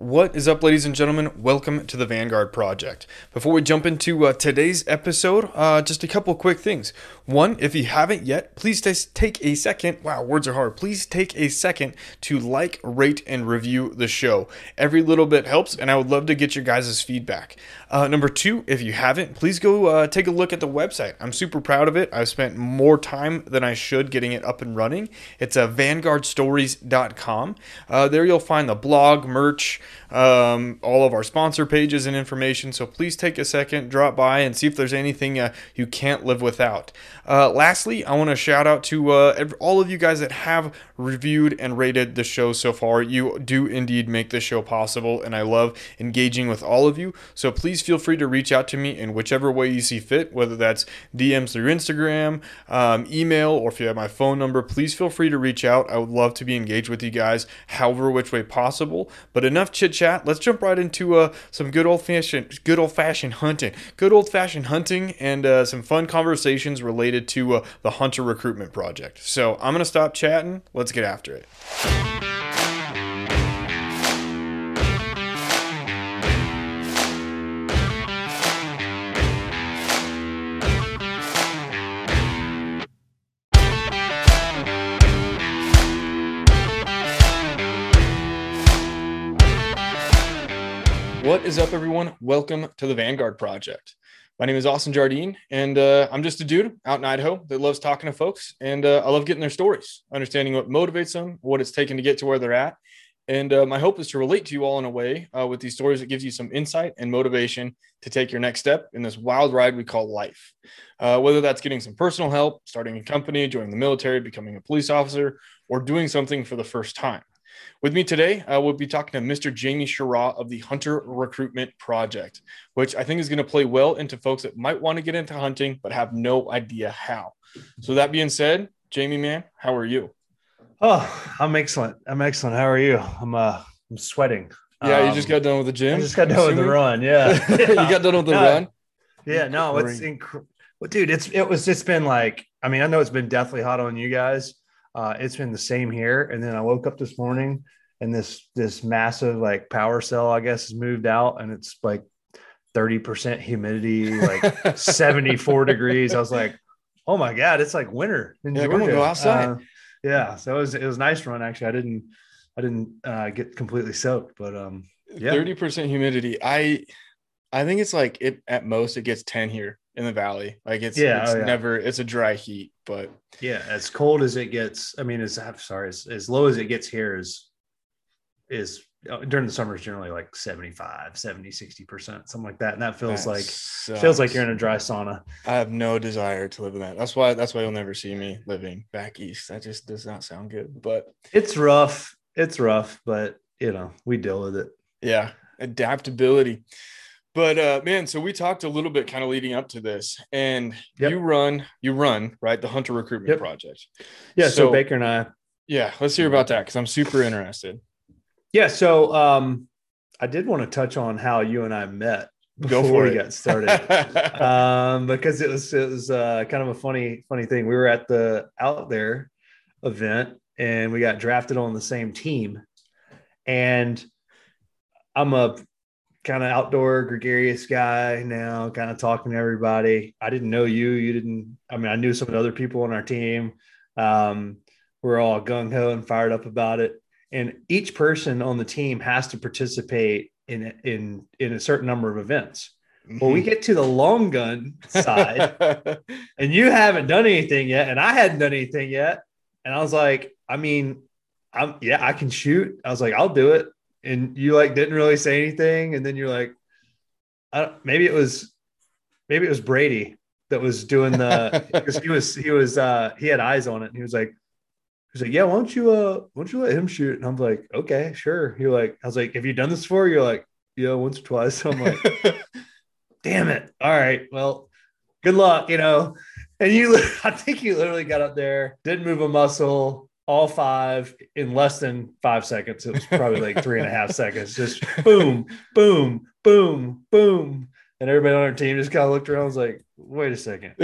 What is up, ladies and gentlemen? Welcome to the Vanguard Project. Before we jump into uh, today's episode, uh, just a couple quick things. One, if you haven't yet, please t- take a second. Wow, words are hard. Please take a second to like, rate, and review the show. Every little bit helps, and I would love to get your guys' feedback. Uh, number two, if you haven't, please go uh, take a look at the website. I'm super proud of it. I've spent more time than I should getting it up and running. It's uh, vanguardstories.com. Uh, there you'll find the blog, merch, um, all of our sponsor pages and information. So please take a second, drop by, and see if there's anything uh, you can't live without. Uh, lastly, I want to shout out to uh, all of you guys that have reviewed and rated the show so far. You do indeed make this show possible, and I love engaging with all of you. So please feel free to reach out to me in whichever way you see fit, whether that's DMs through Instagram, um, email, or if you have my phone number, please feel free to reach out. I would love to be engaged with you guys, however which way possible. But enough chit chat. Let's jump right into uh, some good old fashioned, good old fashioned hunting, good old fashioned hunting, and uh, some fun conversations related to uh, the hunter recruitment project. So I'm gonna stop chatting. Let's get after it. What is up, everyone? Welcome to the Vanguard Project. My name is Austin Jardine, and uh, I'm just a dude out in Idaho that loves talking to folks, and uh, I love getting their stories, understanding what motivates them, what it's taken to get to where they're at. And uh, my hope is to relate to you all in a way uh, with these stories that gives you some insight and motivation to take your next step in this wild ride we call life. Uh, whether that's getting some personal help, starting a company, joining the military, becoming a police officer, or doing something for the first time. With me today, uh, we'll be talking to Mr. Jamey Shirah of the Hunter Recruitment Project, which I think is going to play well into folks that might want to get into hunting but have no idea how. So, that being said, Jamey, man, how are you? Oh, I'm excellent. I'm excellent. How are you? I'm uh, I'm sweating. Yeah, um, you just got done with the gym. I just got done with the run. Yeah, you got done with the No, run. Yeah, no, it's inc- well, dude. It's it was just been like. I mean, I know it's been deathly hot on you guys. Uh, it's been the same here. And then I woke up this morning and this this massive like power cell, I guess, has moved out and it's like 30% humidity, like 74 degrees. I was like, oh my God, it's like winter in Yeah, Georgia. go outside. Uh, yeah. So it was it was a nice run actually. I didn't I didn't uh, get completely soaked, but um Yeah. Thirty percent humidity. I, I think it's like it at most it gets ten here in the valley. Like it's Yeah, it's oh, yeah. never it's a dry heat, but yeah, as cold as it gets. I mean, as I'm sorry, as, as low as it gets here is is uh, during the summer is generally like 75, 70, 60 percent, something like that. And that feels that like sucks. feels like you're in a dry sauna. I have no desire to live in that. That's why that's why you'll never see me living back east. That just does not sound good. But It's rough. It's rough, but you know, we deal with it. yeah, adaptability. But uh man, so we talked a little bit kind of leading up to this, and Yep. you run, you run, right? The Hunter Recruitment Yep. Project. Yeah. So, So- Baker and I, Yeah, let's hear about that because I'm super interested. yeah. So um, I did want to touch on how you and I met Go before for we it. got started. um, because it was it was uh, kind of a funny funny thing. We were at the out there event and we got drafted on the same team, and I'm a kind of outdoor gregarious guy now, kind of talking to everybody. I didn't know you. You didn't. I mean, I knew some of the other people on our team. Um, we're all gung ho and fired up about it. And each person on the team has to participate in in in a certain number of events. Well, we get to the long gun side, and you haven't done anything yet, and I hadn't done anything yet. And I was like, I mean, I'm yeah, I can shoot. I was like, I'll do it. And you like didn't really say anything, and then you're like, I don't, maybe it was, maybe it was Brady that was doing the because he was he was uh he had eyes on it, and he was like. He was like, yeah, why don't you uh why don't you let him shoot? And I'm like, okay, sure. You're like, I was like, have you done this before? You're like, yeah, once or twice. I'm like, damn it. All right. Well, good luck, you know. And you, I think you literally got up there, didn't move a muscle, all five in less than five seconds. It was probably like three and a half seconds. Just boom, boom, boom, boom. And everybody on our team just kind of looked around and was like, wait a second.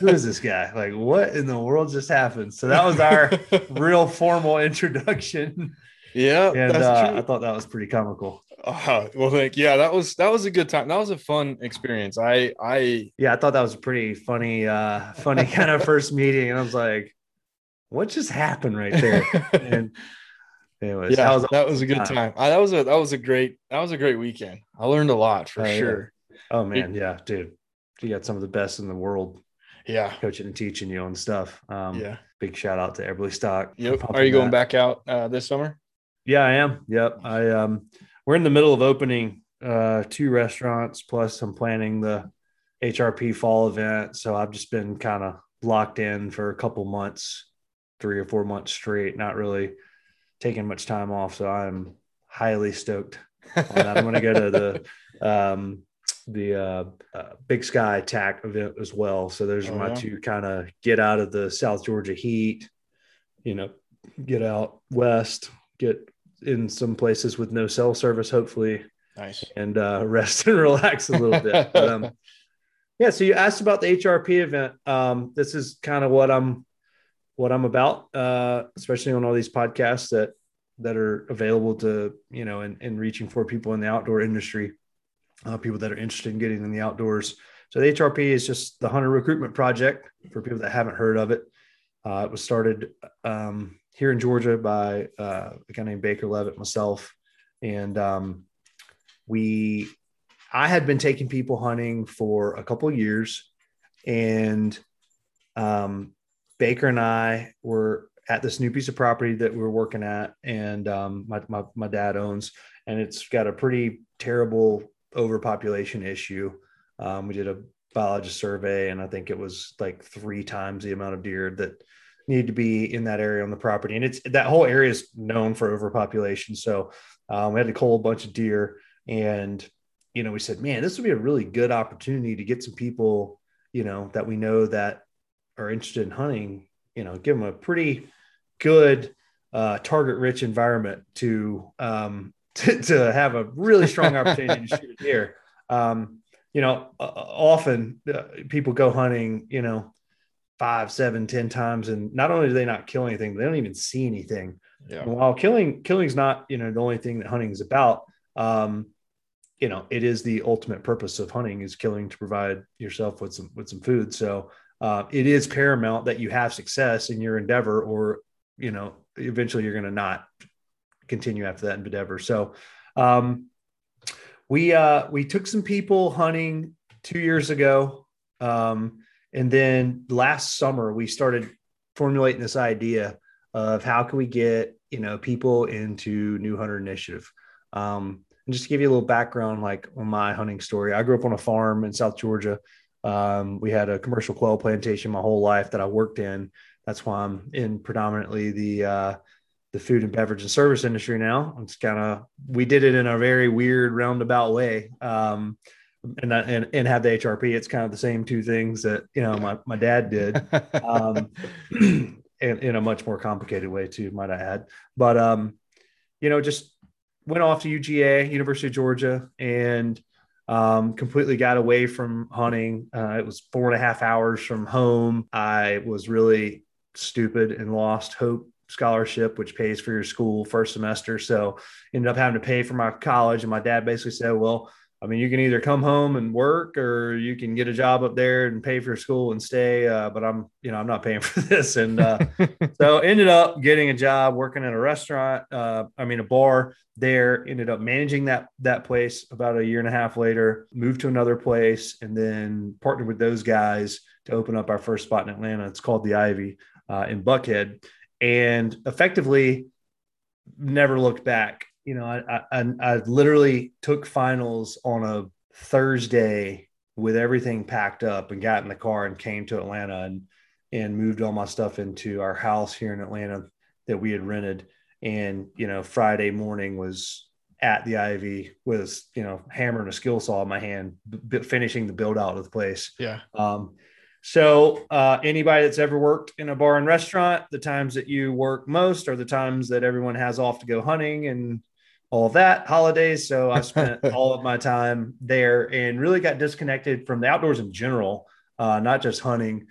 Who is this guy? Like, what in the world just happened? So that was our real formal introduction. Yeah, and that's uh, true. I thought that was pretty comical. Uh, well, like, yeah, that was that was a good time. That was a fun experience. I I Yeah, I thought that was a pretty funny, uh, funny kind of first meeting, and I was like, "What just happened right there?" and anyways, yeah, that was that was a good time. I, that was a that was a great that was a great weekend. I learned a lot for Oh, yeah. sure. oh man, yeah, dude, you got some of the best in the world Yeah, coaching and teaching you and stuff. Um, yeah. big shout out to Eberlestock. Yep. Are you going that. back out uh, this summer? Yeah, I am. Yep. I um we're in the middle of opening uh two restaurants plus I'm planning the HRP fall event. So I've just been kind of locked in for a couple months, three or four months straight, not really taking much time off. So I'm highly stoked on that. I'm gonna go to the um the uh, uh, Big Sky TAC event as well. So those are Oh, my yeah. two kind of get out of the South Georgia heat, you know, get out west, get in some places with no cell service, hopefully, Nice. and uh, rest and relax a little bit. But, um, yeah. So you asked about the HRP event. Um, this is kind of what I'm what I'm about, uh, especially on all these podcasts that that are available to you know and, and reaching for people in the outdoor industry, uh, people that are interested in getting in the outdoors. So the HRP is just the hunter recruitment project for people that haven't heard of it. Uh, it was started um, here in Georgia by uh, a guy named Baker Levitt, myself, and um, we. I had been taking people hunting for a couple years, and um, Baker and I were at this new piece of property that we were working at, and um, my, my my dad owns, and it's got a pretty terrible overpopulation issue. Um, we did a biologist survey, and I think it was like three times the amount of deer that need to be in that area on the property, and it's that whole area is known for overpopulation. So um, we had to cull a bunch of deer, and you know we said, man, this would be a really good opportunity to get some people, you know, that we know that are interested in hunting. You know, give them a pretty good uh, target-rich environment to um, to, to have a really strong opportunity to shoot a deer. Um, you know, uh, often uh, people go hunting, you know, five, seven, ten times, and not only do they not kill anything, but they don't even see anything. Yeah. And while killing, killing's not, you know, the only thing that hunting is about. Um, you know, it is the ultimate purpose of hunting is killing to provide yourself with some with some food. So uh, it is paramount that you have success in your endeavor, or you know, eventually you're going to not continue after that endeavor. So um, we uh, we took some people hunting two years ago, um, and then last summer we started formulating this idea of how can we get you know people into New Hunter Initiative. Um, and just to give you a little background, like on my hunting story, I grew up on a farm in South Georgia. Um, we had a commercial quail plantation my whole life that I worked in. That's why I'm in predominantly the uh, the food and beverage and service industry now. It's kind of we did it in a very weird roundabout way. Um, and, and and have the HRP. It's kind of the same two things that you know my, my dad did, um, in, in a much more complicated way too, might I add. But um, you know, just went off to UGA, University of Georgia, and um, completely got away from hunting. Uh, it was four and a half hours from home. I was really stupid and lost hope scholarship, which pays for your school first semester. So ended up having to pay for my college. And my dad basically said, well, I mean, you can either come home and work or you can get a job up there and pay for school and stay. Uh, but I'm, you know, I'm not paying for this. And uh, so ended up getting a job working at a restaurant. Uh, I mean, a bar there ended up managing that, that place about a year and a half later, moved to another place and then partnered with those guys to open up our first spot in Atlanta. It's called the Ivy uh, in Buckhead and effectively never looked back. You know, I, I, I literally took finals on a Thursday with everything packed up and got in the car and came to Atlanta and, and moved all my stuff into our house here in Atlanta that we had rented. And, you know, Friday morning was at the Ivy with, you know, hammer and a skill saw in my hand, b- finishing the build out of the place. yeah. Um, so, uh, anybody that's ever worked in a bar and restaurant, the times that you work most are the times that everyone has off to go hunting and all of that holidays. So, I spent all of my time there and really got disconnected from the outdoors in general, uh, not just hunting.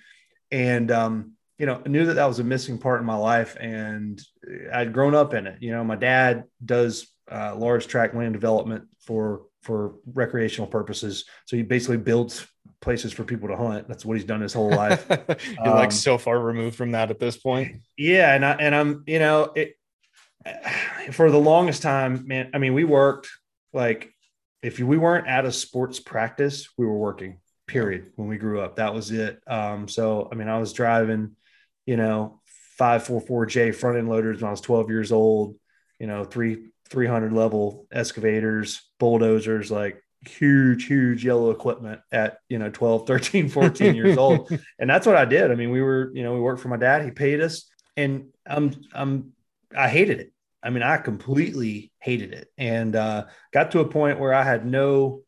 And, um, you know, I knew that that was a missing part in my life, and I'd grown up in it. You know, my dad does uh, large tract land development for for recreational purposes. So he basically builds places for people to hunt. That's what he's done his whole life. You're um, like so far removed from that at this point. Yeah, and I and I'm you know it for the longest time, man. I mean, we worked like if we weren't at a sports practice, we were working. Period. When we grew up, that was it. Um, so I mean, I was driving, you know, five four four J front end loaders when I was 12 years old. You know, three 300 level excavators, bulldozers, like huge, huge yellow equipment at, you know, 12, 13, 14 years old. And that's what I did. I mean, we were, you know, we worked for my dad, he paid us and I'm, I'm, I hated it. I mean, I completely hated it and uh, got to a point where I had no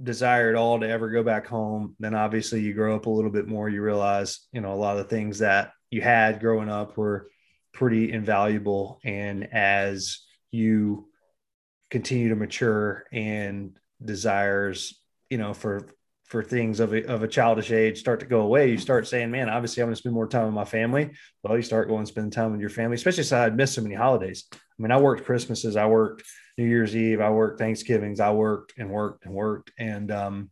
desire at all to ever go back home. Then obviously you grow up a little bit more, you realize, you know, a lot of the things that you had growing up were pretty invaluable. And as you continue to mature and desires, you know, for for things of a, of a childish age start to go away, you start saying, man, obviously I'm going to spend more time with my family. Well, you start going and spend time with your family, especially since I'd missed so many holidays. I mean, I worked Christmases, I worked New Year's Eve, I worked Thanksgivings, I worked and worked and worked. And um,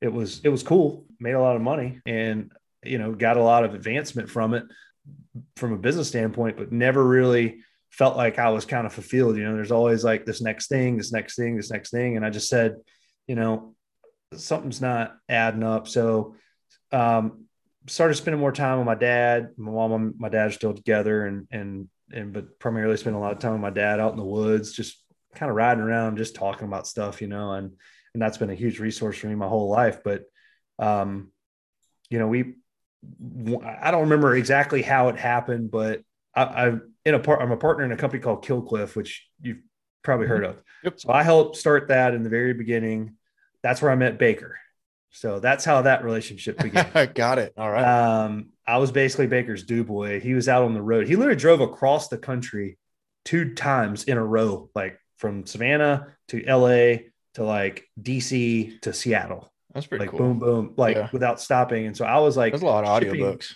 it was, it was cool, made a lot of money and, you know, got a lot of advancement from it from a business standpoint, but never really felt like I was kind of fulfilled. You know, there's always like this next thing, this next thing, this next thing. And I just said, you know, something's not adding up. So um started spending more time with my dad. My mom and my dad are still together and and and but primarily spend a lot of time with my dad out in the woods, just kind of riding around, just talking about stuff, you know, and and that's been a huge resource for me my whole life. But um, you know, we I don't remember exactly how it happened, but I, am in a part. I'm a partner in a company called Kill Cliff, which you've probably heard mm-hmm. of. Yep. So I helped start that in the very beginning. That's where I met Baker. So that's how that relationship began. I got it. All right. Um, I was basically Baker's do boy. He was out on the road. He literally drove across the country two times in a row, like from Savannah to LA to like DC to Seattle. That's pretty like cool. boom, boom, like yeah. without stopping. And so I was like, there's a lot of audiobooks.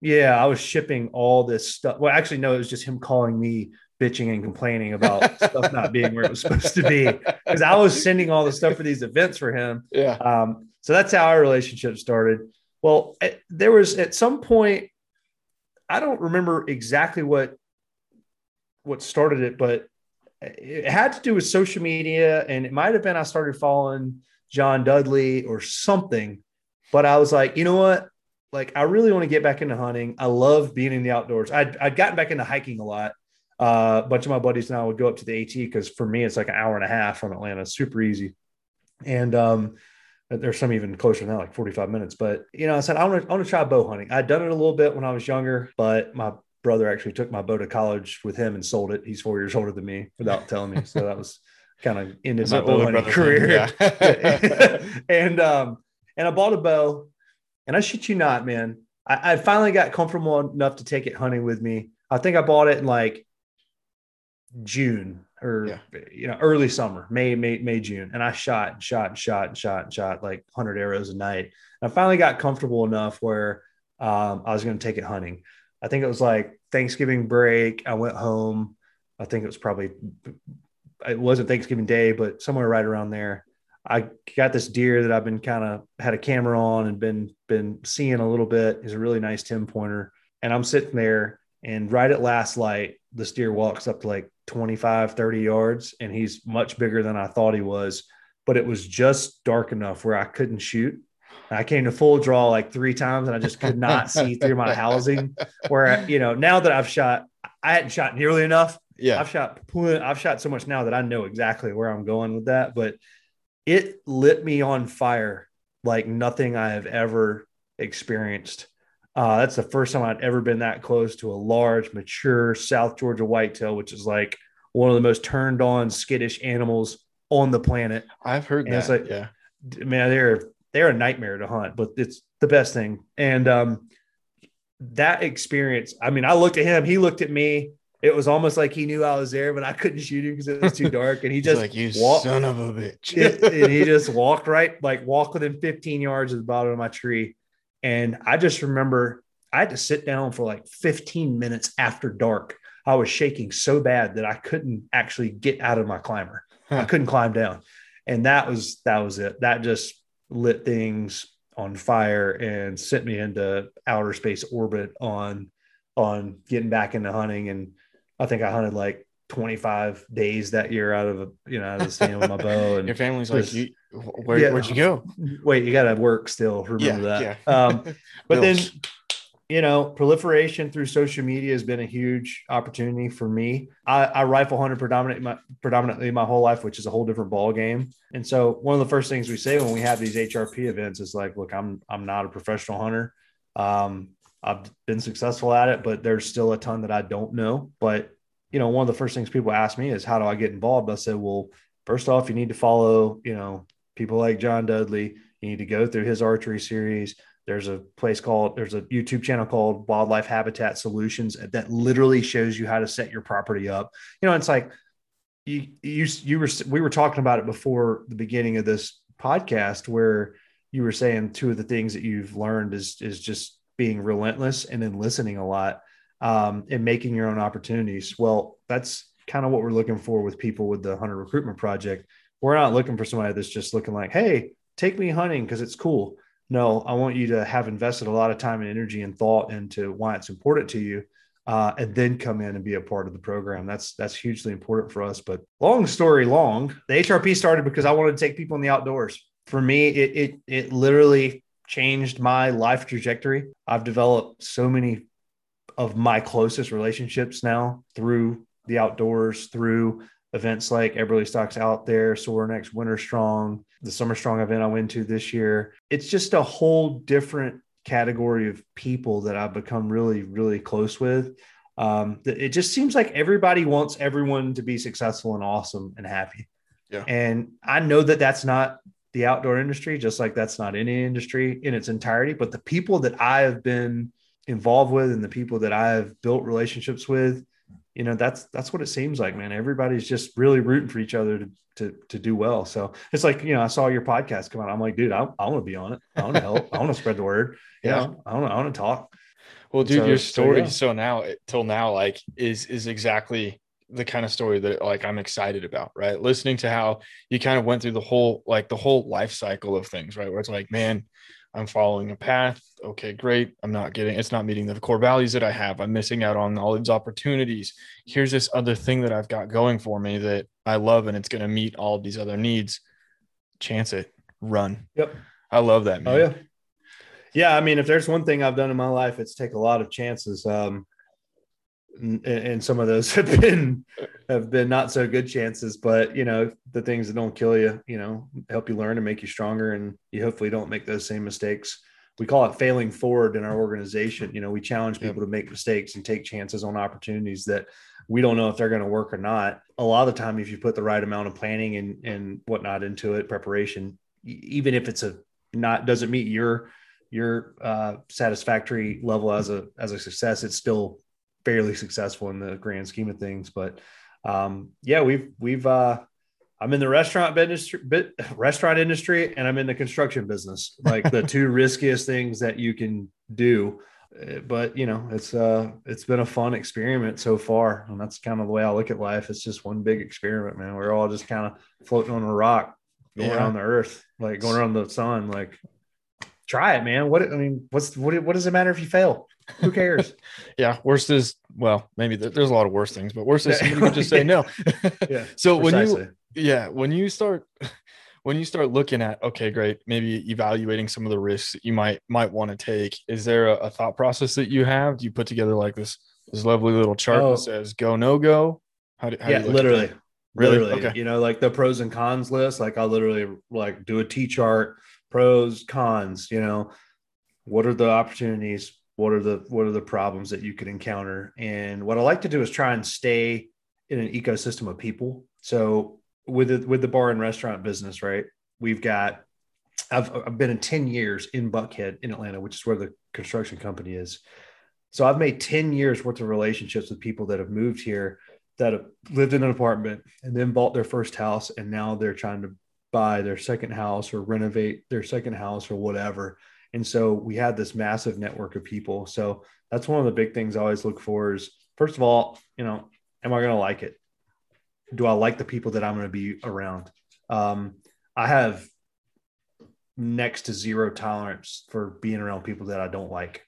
Yeah, I was shipping all this stuff. Well, actually, no, it was just him calling me bitching and complaining about stuff not being where it was supposed to be because I was sending all the stuff for these events for him. Yeah. Um, so that's how our relationship started. Well, it, there was at some point, I don't remember exactly what what started it, but it had to do with social media, and it might have been I started following John Dudley or something. But I was like, you know what? like I really want to get back into hunting. I love being in the outdoors. I'd, I'd gotten back into hiking a lot. Uh, a bunch of my buddies now would go up to the AT because for me it's like an hour and a half from Atlanta, super easy. And um, there's some even closer than that, like 45 minutes. But you know, I said I want to I want to try bow hunting. I'd done it a little bit when I was younger, but my brother actually took my bow to college with him and sold it. He's four years older than me without telling me. So that was kind of ended my bow hunting career. Yeah. and um, and I bought a bow and I shit you not, man. I, I finally got comfortable enough to take it hunting with me. I think I bought it in like June or yeah. you know early summer, May, May, May, June, and I shot shot shot shot shot like 100 arrows a night. And I finally got comfortable enough where um, I was going to take it hunting. I think it was like Thanksgiving break. I went home. I think it was probably it wasn't Thanksgiving Day, but somewhere right around there. I got this deer that I've been kind of had a camera on and been been seeing a little bit. Is a really nice 10 pointer. And I'm sitting there and right at last light, this deer walks up to like 25, 30 yards, and he's much bigger than I thought he was. But it was just dark enough where I couldn't shoot. I came to full draw like three times and I just could not see through my housing. Where, you know, now that I've shot, I hadn't shot nearly enough. Yeah. I've shot, I've shot so much now that I know exactly where I'm going with that. But it lit me on fire like nothing I have ever experienced. Uh, that's the first time I'd ever been that close to a large, mature South Georgia whitetail, which is like one of the most turned on, skittish animals on the planet. I've heard and that. It's like, yeah, man, they're they're a nightmare to hunt, but it's the best thing. And um, that experience, I mean, I looked at him, he looked at me, it was almost like he knew I was there, but I couldn't shoot him because it was too dark. And he just like you walked, son of a bitch. and he just walked right, like walked within 15 yards of the bottom of my tree. And I just remember I had to sit down for like 15 minutes after dark. I was shaking so bad that I couldn't actually get out of my climber. I couldn't climb down. And that was that was it. That just lit things on fire and sent me into outer space orbit on on getting back into hunting. And I think I hunted like 25 days that year out of a you know out of the stand with my bow. And your family's like, you, where, yeah, where'd you go? Wait, you got to work still. Remember yeah, that. Yeah. Um, but then you know, proliferation through social media has been a huge opportunity for me. I, I rifle hunted predominantly my, predominantly my whole life, which is a whole different ball game. And so, one of the first things we say when we have these HRP events is like, "Look, I'm I'm not a professional hunter. Um, I've been successful at it, but there's still a ton that I don't know. But you know, one of the first things people ask me is, "How do I get involved?" I said, "Well, first off, you need to follow, you know, people like John Dudley. You need to go through his archery series." There's a place called, there's a YouTube channel called Wildlife Habitat Solutions that literally shows you how to set your property up. You know, it's like you, you, you were, we were talking about it before the beginning of this podcast where you were saying two of the things that you've learned is, is just being relentless and then listening a lot um, and making your own opportunities. Well, that's kind of what we're looking for with people with the hunter recruitment project. We're not looking for somebody that's just looking like, Hey, take me hunting because it's cool no, I want you to have invested a lot of time and energy and thought into why it's important to you, uh, and then come in and be a part of the program. That's that's hugely important for us. But long story long, the HRP started because I wanted to take people in the outdoors. For me, it it it literally changed my life trajectory. I've developed so many of my closest relationships now through the outdoors, through events like Eberlestock's Out There, Sorinex Winter Strong, the Summer Strong event I went to this year. It's just a whole different category of people that I've become really, really close with. Um, it just seems like everybody wants everyone to be successful and awesome and happy. Yeah. And I know that that's not the outdoor industry, just like that's not any industry in its entirety. But the people that I have been involved with and the people that I have built relationships with, you know that's that's what it seems like man. Everybody's just really rooting for each other to to, to do well. So it's like you know i saw your podcast come out. I'm like dude i, I want to be on it. I want to help. I want to spread the word. Yeah. Know, i want to i want to talk. Well dude so, your story so, yeah. so now till now like is is exactly the kind of story that like I'm excited about, right? Listening to how you kind of went through the whole like the whole life cycle of things, right? Where it's like, man, I'm following a path. Okay, great. I'm not getting, it's not meeting the core values that I have. I'm missing out on all these opportunities. Here's this other thing that I've got going for me that I love and it's going to meet all of these other needs. Chance it, run. Yep. I love that. Man. Oh, yeah. Yeah. I mean, if there's one thing I've done in my life, it's take a lot of chances. Um, and, some of those have been have been not so good chances but you know the things that don't kill you you know help you learn and make you stronger and you hopefully don't make those same mistakes. We call it failing forward in our organization. You know we challenge people to make mistakes and take chances on opportunities that we don't know if they're going to work or not. A lot of the time if you put the right amount of planning and and whatnot into it preparation even if it's a not doesn't meet your your uh, satisfactory level as a as a success it's still fairly successful in the grand scheme of things. But um, yeah, we've we've uh, I'm in the restaurant business, bit, restaurant industry, and I'm in the construction business. Like the two riskiest things that you can do. Uh, but you know, it's uh, it's been a fun experiment so far, and that's kind of the way I look at life. It's just one big experiment, man. We're all just kind of floating on a rock, going yeah. around the earth, like going around the sun. Like, try it, man. What I mean, what's what? What does it matter if you fail? Who cares? yeah, worst is well, maybe there's a lot of worse things, but worst is somebody could just say no. yeah. so precisely. when you yeah, when you start when you start looking at okay, great, maybe evaluating some of the risks that you might might want to take, is there a, a, thought process that you have? Do you put together like this this lovely little chart oh. that says go no go? How do, how yeah, do literally. Really? Literally, okay. you know, like the pros and cons list. Like I literally like do a T chart, pros, cons. You know, what are the opportunities? what are the what are the problems that you could encounter and what i like to do is try and stay in an ecosystem of people so with the, with the bar and restaurant business right we've got I've, I've been in 10 years in buckhead in atlanta which is where the construction company is so i've made 10 years worth of relationships with people that have moved here that have lived in an apartment and then bought their first house and now they're trying to buy their second house or renovate their second house or whatever And so we had this massive network of people. So that's one of the big things I always look for is first of all, you know, am I going to like it? Do I like the people that I'm going to be around? Um, I have next to zero tolerance for being around people that I don't like.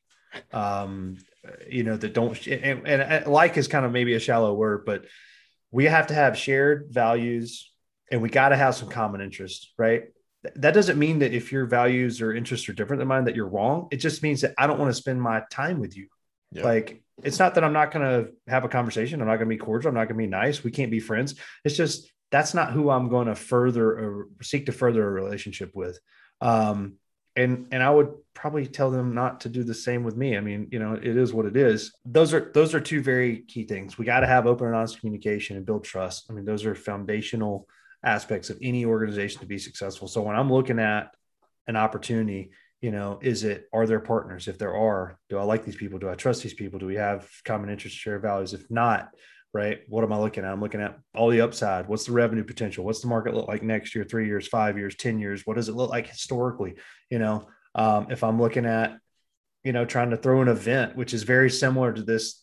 Um, you know, that don't, and, and like is kind of maybe a shallow word, but we have to have shared values and we got to have some common interest, right? That doesn't mean that if your values or interests are different than mine, that you're wrong. It just means that I don't want to spend my time with you. Yeah. Like, it's not that I'm not going to have a conversation. I'm not going to be cordial. I'm not going to be nice. We can't be friends. It's just that's not who I'm going to further or seek to further a relationship with. Um, and and I would probably tell them not to do the same with me. I mean, you know, it is what it is. Those are those are two very key things. We got to have open and honest communication and build trust. I mean, those are foundational aspects of any organization to be successful. So when I'm looking at an opportunity, you know, is it are there partners? If there are, do I like these people? Do I trust these people? Do we have common interests, shared values? If not, right? What am I looking at? I'm looking at all the upside. What's the revenue potential? What's the market look like next year, three years, five years, 10 years? What does it look like historically? You know, um, if I'm looking at, you know, trying to throw an event, which is very similar to this,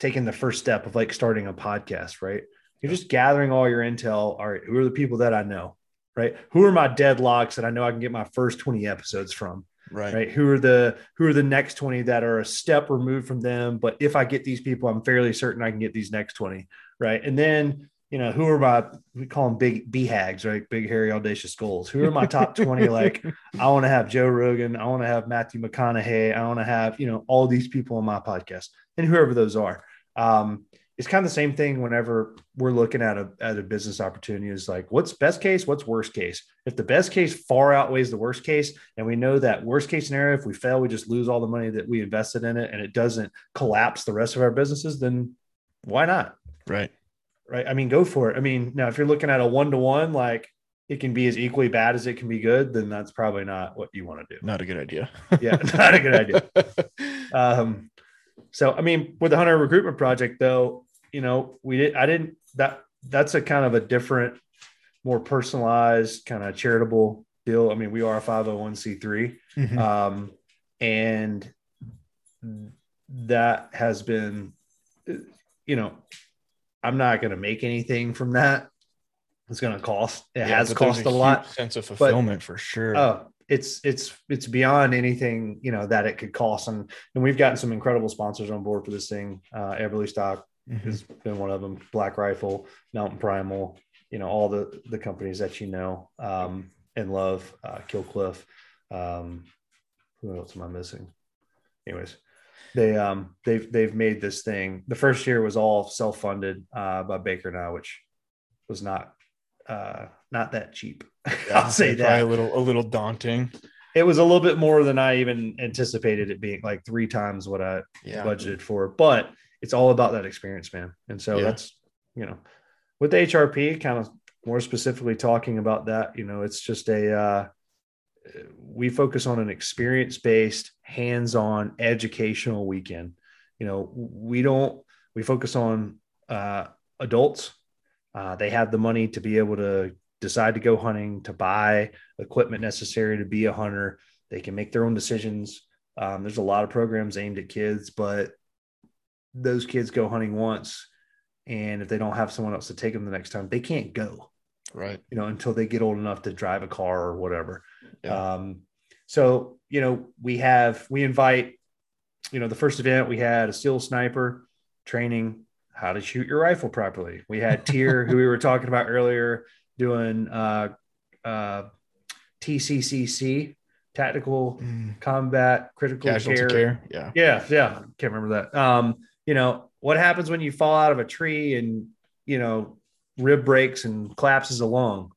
taking the first step of like starting a podcast, right? You're just gathering all your intel. All right, who are the people that I know? Right? Who are my deadlocks that I know I can get my first 20 episodes from? right right who are the who are the next 20 that are a step removed from them but if i get these people i'm fairly certain i can get these next 20 right and then you know who are my we call them big BHAGs right big hairy audacious goals who are my top 20 like i want to have joe rogan i want to have matthew mcconaughey i want to have you know all these people on my podcast and whoever those are um it's kind of the same thing whenever we're looking at a at a business opportunity is like what's best case what's worst case? If the best case far outweighs the worst case and we know that worst case scenario if we fail we just lose all the money that we invested in it and it doesn't collapse the rest of our businesses then why not? Right. Right? I mean go for it. I mean now if you're looking at a one to one like it can be as equally bad as it can be good then that's probably not what you want to do. Not a good idea. Yeah not a good idea. Um so i mean with the hunter recruitment project though you know, we did, I didn't, that, that's a kind of a different, more personalized kind of charitable deal. I mean, we are a 501c3. Mm-hmm. Um, and that has been, you know, I'm not going to make anything from that. It's going to cost. It yeah, has cost a, a lot. Sense of fulfillment but, for sure. Oh, it's it's it's beyond anything you know that it could cost, and and we've gotten some incredible sponsors on board for this thing. Uh, Eberlestock, mm-hmm. has been one of them. Black Rifle, Mountain Primal, you know, all the the companies that you know um, and love. Uh, Kill Cliff. Um, who else am I missing? Anyways, they um they've they've made this thing. The first year was all self funded uh, by Baker now, which was not uh not that cheap. Yeah, I'll say that a little a little daunting. It was a little bit more than I even anticipated it being, like three times what I yeah. budgeted for. But it's all about that experience, man. And so yeah. that's, you know, with the HRP, kind of more specifically talking about that, you know, it's just a, uh, we focus on an experience based, hands on educational weekend. You know, we don't, we focus on uh, adults. Uh, they have the money to be able to decide to go hunting, to buy equipment necessary to be a hunter. They can make their own decisions. Um, there's a lot of programs aimed at kids, but those kids go hunting once and if they don't have someone else to take them the next time they can't go right you know until they get old enough to drive a car or whatever yeah. um, so you know we have we invite you know the first event we had a steel sniper training how to shoot your rifle properly we had tier who we were talking about earlier doing uh, uh, tccc tactical mm. combat critical care. care. yeah yeah yeah can't remember that um you know, what happens when you fall out of a tree and, you know, rib breaks and collapses along?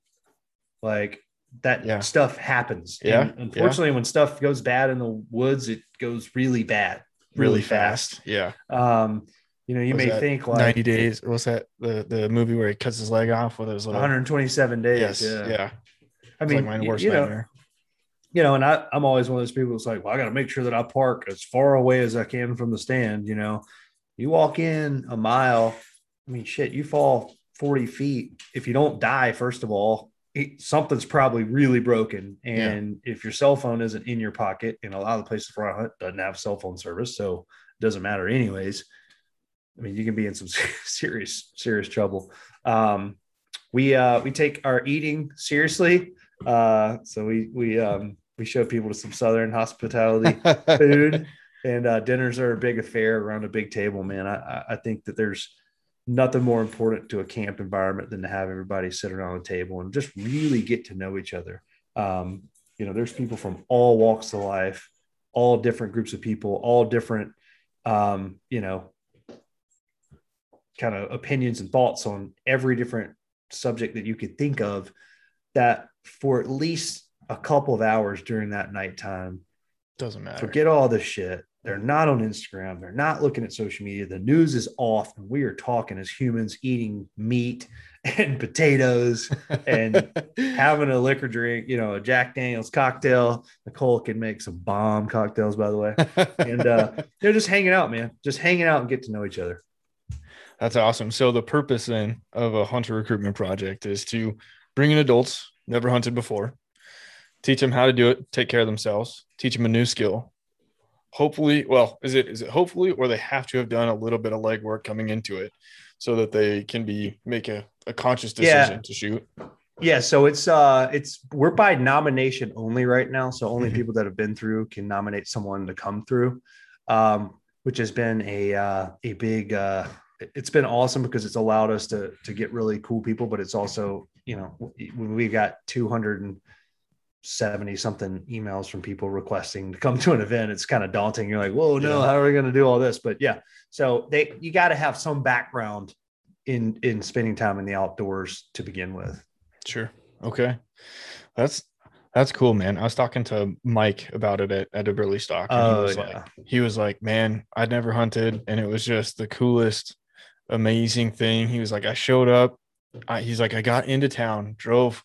Like that yeah. stuff happens. Yeah. And unfortunately, yeah. when stuff goes bad in the woods, it goes really bad, really, really fast. fast. Yeah. Um, you know, you may think like 90 days. What's that? The the movie where he cuts his leg off with his little 127 days. Yes. Yeah. yeah. I mean, like my worst you, nightmare. You know, and I, I'm always one of those people that's like, well, I got to make sure that I park as far away as I can from the stand, you know, you walk in a mile, I mean, shit, you fall 40 feet. If you don't die, first of all, it, something's probably really broken. And yeah. if your cell phone isn't in your pocket, and a lot of the places where I hunt doesn't have cell phone service, so it doesn't matter anyways. I mean, you can be in some serious, serious trouble. Um, we uh, we take our eating seriously, uh, so we we um, we show people to some southern hospitality food, and uh, dinners are a big affair around a big table. Man, I I think that there's nothing more important to a camp environment than to have everybody sit around a table and just really get to know each other. Um, you know, there's people from all walks of life, all different groups of people, all different, um, you know, kind of opinions and thoughts on every different subject that you could think of. That for at least a couple of hours during that nighttime, doesn't matter. Forget all this shit. They're not on Instagram. They're not looking at social media. The news is off, and we are talking as humans eating meat and potatoes and having a liquor drink, you know, a Jack Daniels cocktail. Nicole can make some bomb cocktails, by the way. And uh, they're just hanging out, man, just hanging out and get to know each other. That's awesome. So, the purpose then of a hunter recruitment project is to bring in adults never hunted before, teach them how to do it, take care of themselves, teach them a new skill, hopefully well is it is it hopefully or they have to have done a little bit of legwork coming into it so that they can be make a, a conscious decision yeah. to shoot yeah so it's uh it's we're by nomination only right now so only mm-hmm. people that have been through can nominate someone to come through um which has been a uh a big uh it's been awesome because it's allowed us to to get really cool people but it's also you know we've got 200 and 70 something emails from people requesting to come to an event. It's kind of daunting. You're like whoa no yeah. how are we going to do all this? But yeah so they you got to have some background in in spending time in the outdoors to begin with. Sure. Okay. That's that's cool man. I was talking to mike about it at, at Eberlestock and oh, he was yeah. like he was like man i'd never hunted and it was just the coolest amazing thing. He was like i showed up. I, he's like i got into town drove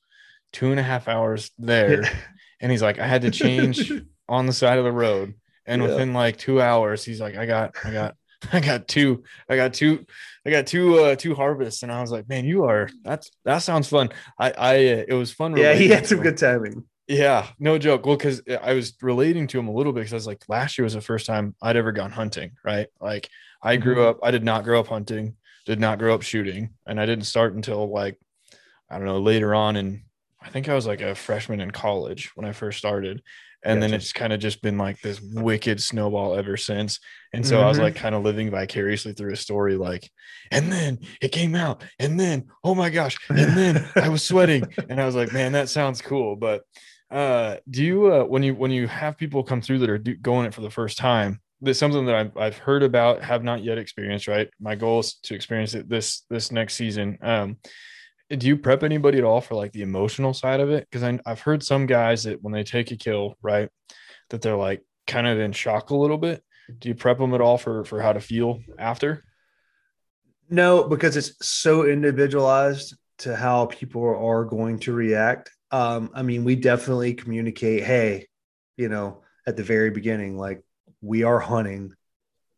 two and a half hours there. and he's like, I had to change on the side of the road. And yeah. within like two hours, he's like, I got, I got, I got two, I got two, I got two, uh, two harvests. And I was like, man, you are, that's, that sounds fun. I, I, uh, it was fun. Yeah. He had some good timing. Yeah, no joke. Well, because I was relating to him a little bit because I was like, last year was the first time I'd ever gone hunting, right? Like, I grew mm-hmm. up, I did not grow up hunting, did not grow up shooting, and I didn't start until like, I don't know, later on in I think I was like a freshman in college when I first started. And gotcha. then it's kind of just been like this wicked snowball ever since. And so mm-hmm. I was like mm-hmm. kind of living vicariously through a story like, and then it came out, and then oh my gosh, and then I was sweating, and I was like, man, that sounds cool. But uh, do you uh, when you when you have people come through that are do, going it for the first time? That's something that I've, I've heard about, have not yet experienced. Right, my goal is to experience it this this next season. Um, do you prep anybody at all for like the emotional side of it? Because I've heard some guys that when they take a kill, right, that they're like kind of in shock a little bit. Do you prep them at all for for how to feel after? No, because it's so individualized to how people are going to react. Um, I mean, we definitely communicate, hey, you know, at the very beginning, like we are hunting,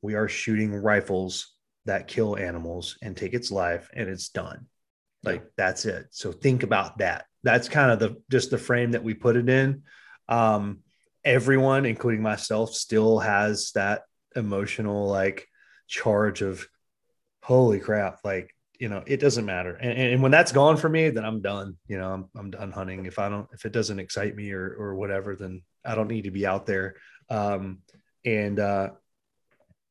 we are shooting rifles that kill animals and take its life, and it's done like that's it. So think about that. That's kind of the just the frame that we put it in. Um, everyone, including myself, still has that emotional like charge of holy crap, like you know, it doesn't matter. And, and when that's gone for me, then I'm done. You know, I'm, I'm done hunting. If I don't, if it doesn't excite me or, or whatever, then I don't need to be out there. Um, and, uh,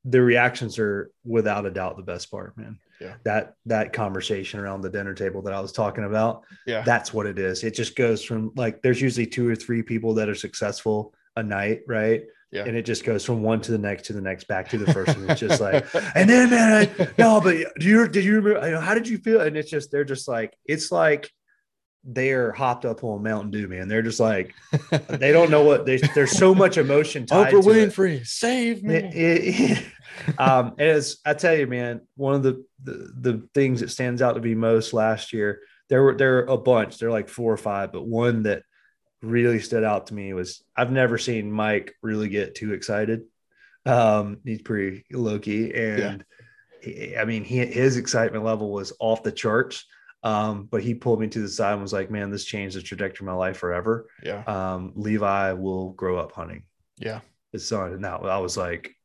the reactions are without a doubt the best part, man yeah. that that conversation around the dinner table that I was talking about. Yeah. That's what it is. It just goes from like there's usually two or three people that are successful a night, right? Yeah. And it just goes from one to the next to the next back to the first one. It's just like, and then man, I, no, but do you did you remember how did you feel? And it's just they're just like, it's like they're hopped up on Mountain Dew, man. They're just like they don't know what they, there's so much emotion tied Oprah Winfrey, save me. It, it, um, and it's I tell you, man, one of the, the the things that stands out to be most last year, there were there were a bunch, they're like four or five, but one that really stood out to me was I've never seen Mike really get too excited. Um, he's pretty low key, and yeah. he, I mean, he, his excitement level was off the charts Um, but he pulled me to the side and was like, "Man, this changed the trajectory of my life forever. Yeah. Um, Levi will grow up hunting Yeah. his son." And now I was like,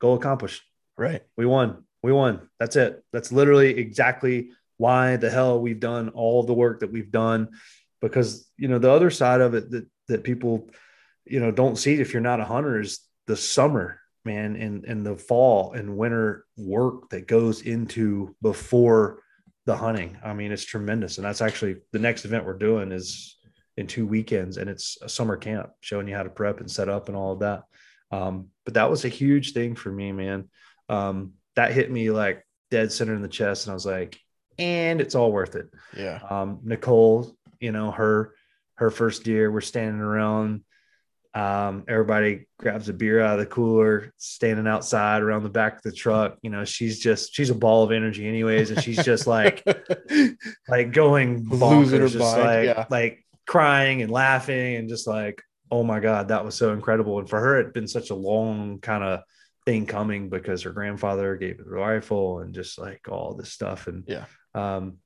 "Goal accomplished. Right. We won. We won. That's it. That's literally exactly why the hell we've done all the work that we've done. Because you know the other side of it that that people, you know, don't see if you're not a hunter is the summer, man, and and the fall and winter work that goes into before the hunting. I mean, it's tremendous, and that's actually the next event we're doing is in two weekends, and it's a summer camp showing you how to prep and set up and all of that. Um, but that was a huge thing for me, man. Um, that hit me like dead center in the chest, and I was like, and it's all worth it. Yeah. Um, Nicole, you know, her her first deer, we're standing around. Um, everybody grabs a beer out of the cooler, standing outside around the back of the truck. You know, she's just she's a ball of energy, anyways, and she's just like like going Losing her bonkers, just mind, like yeah. like crying and laughing and just like, oh my god, that was so incredible. And for her, it'd been such a long kind of thing coming because her grandfather gave her the rifle and just like all this stuff. And Yeah. um,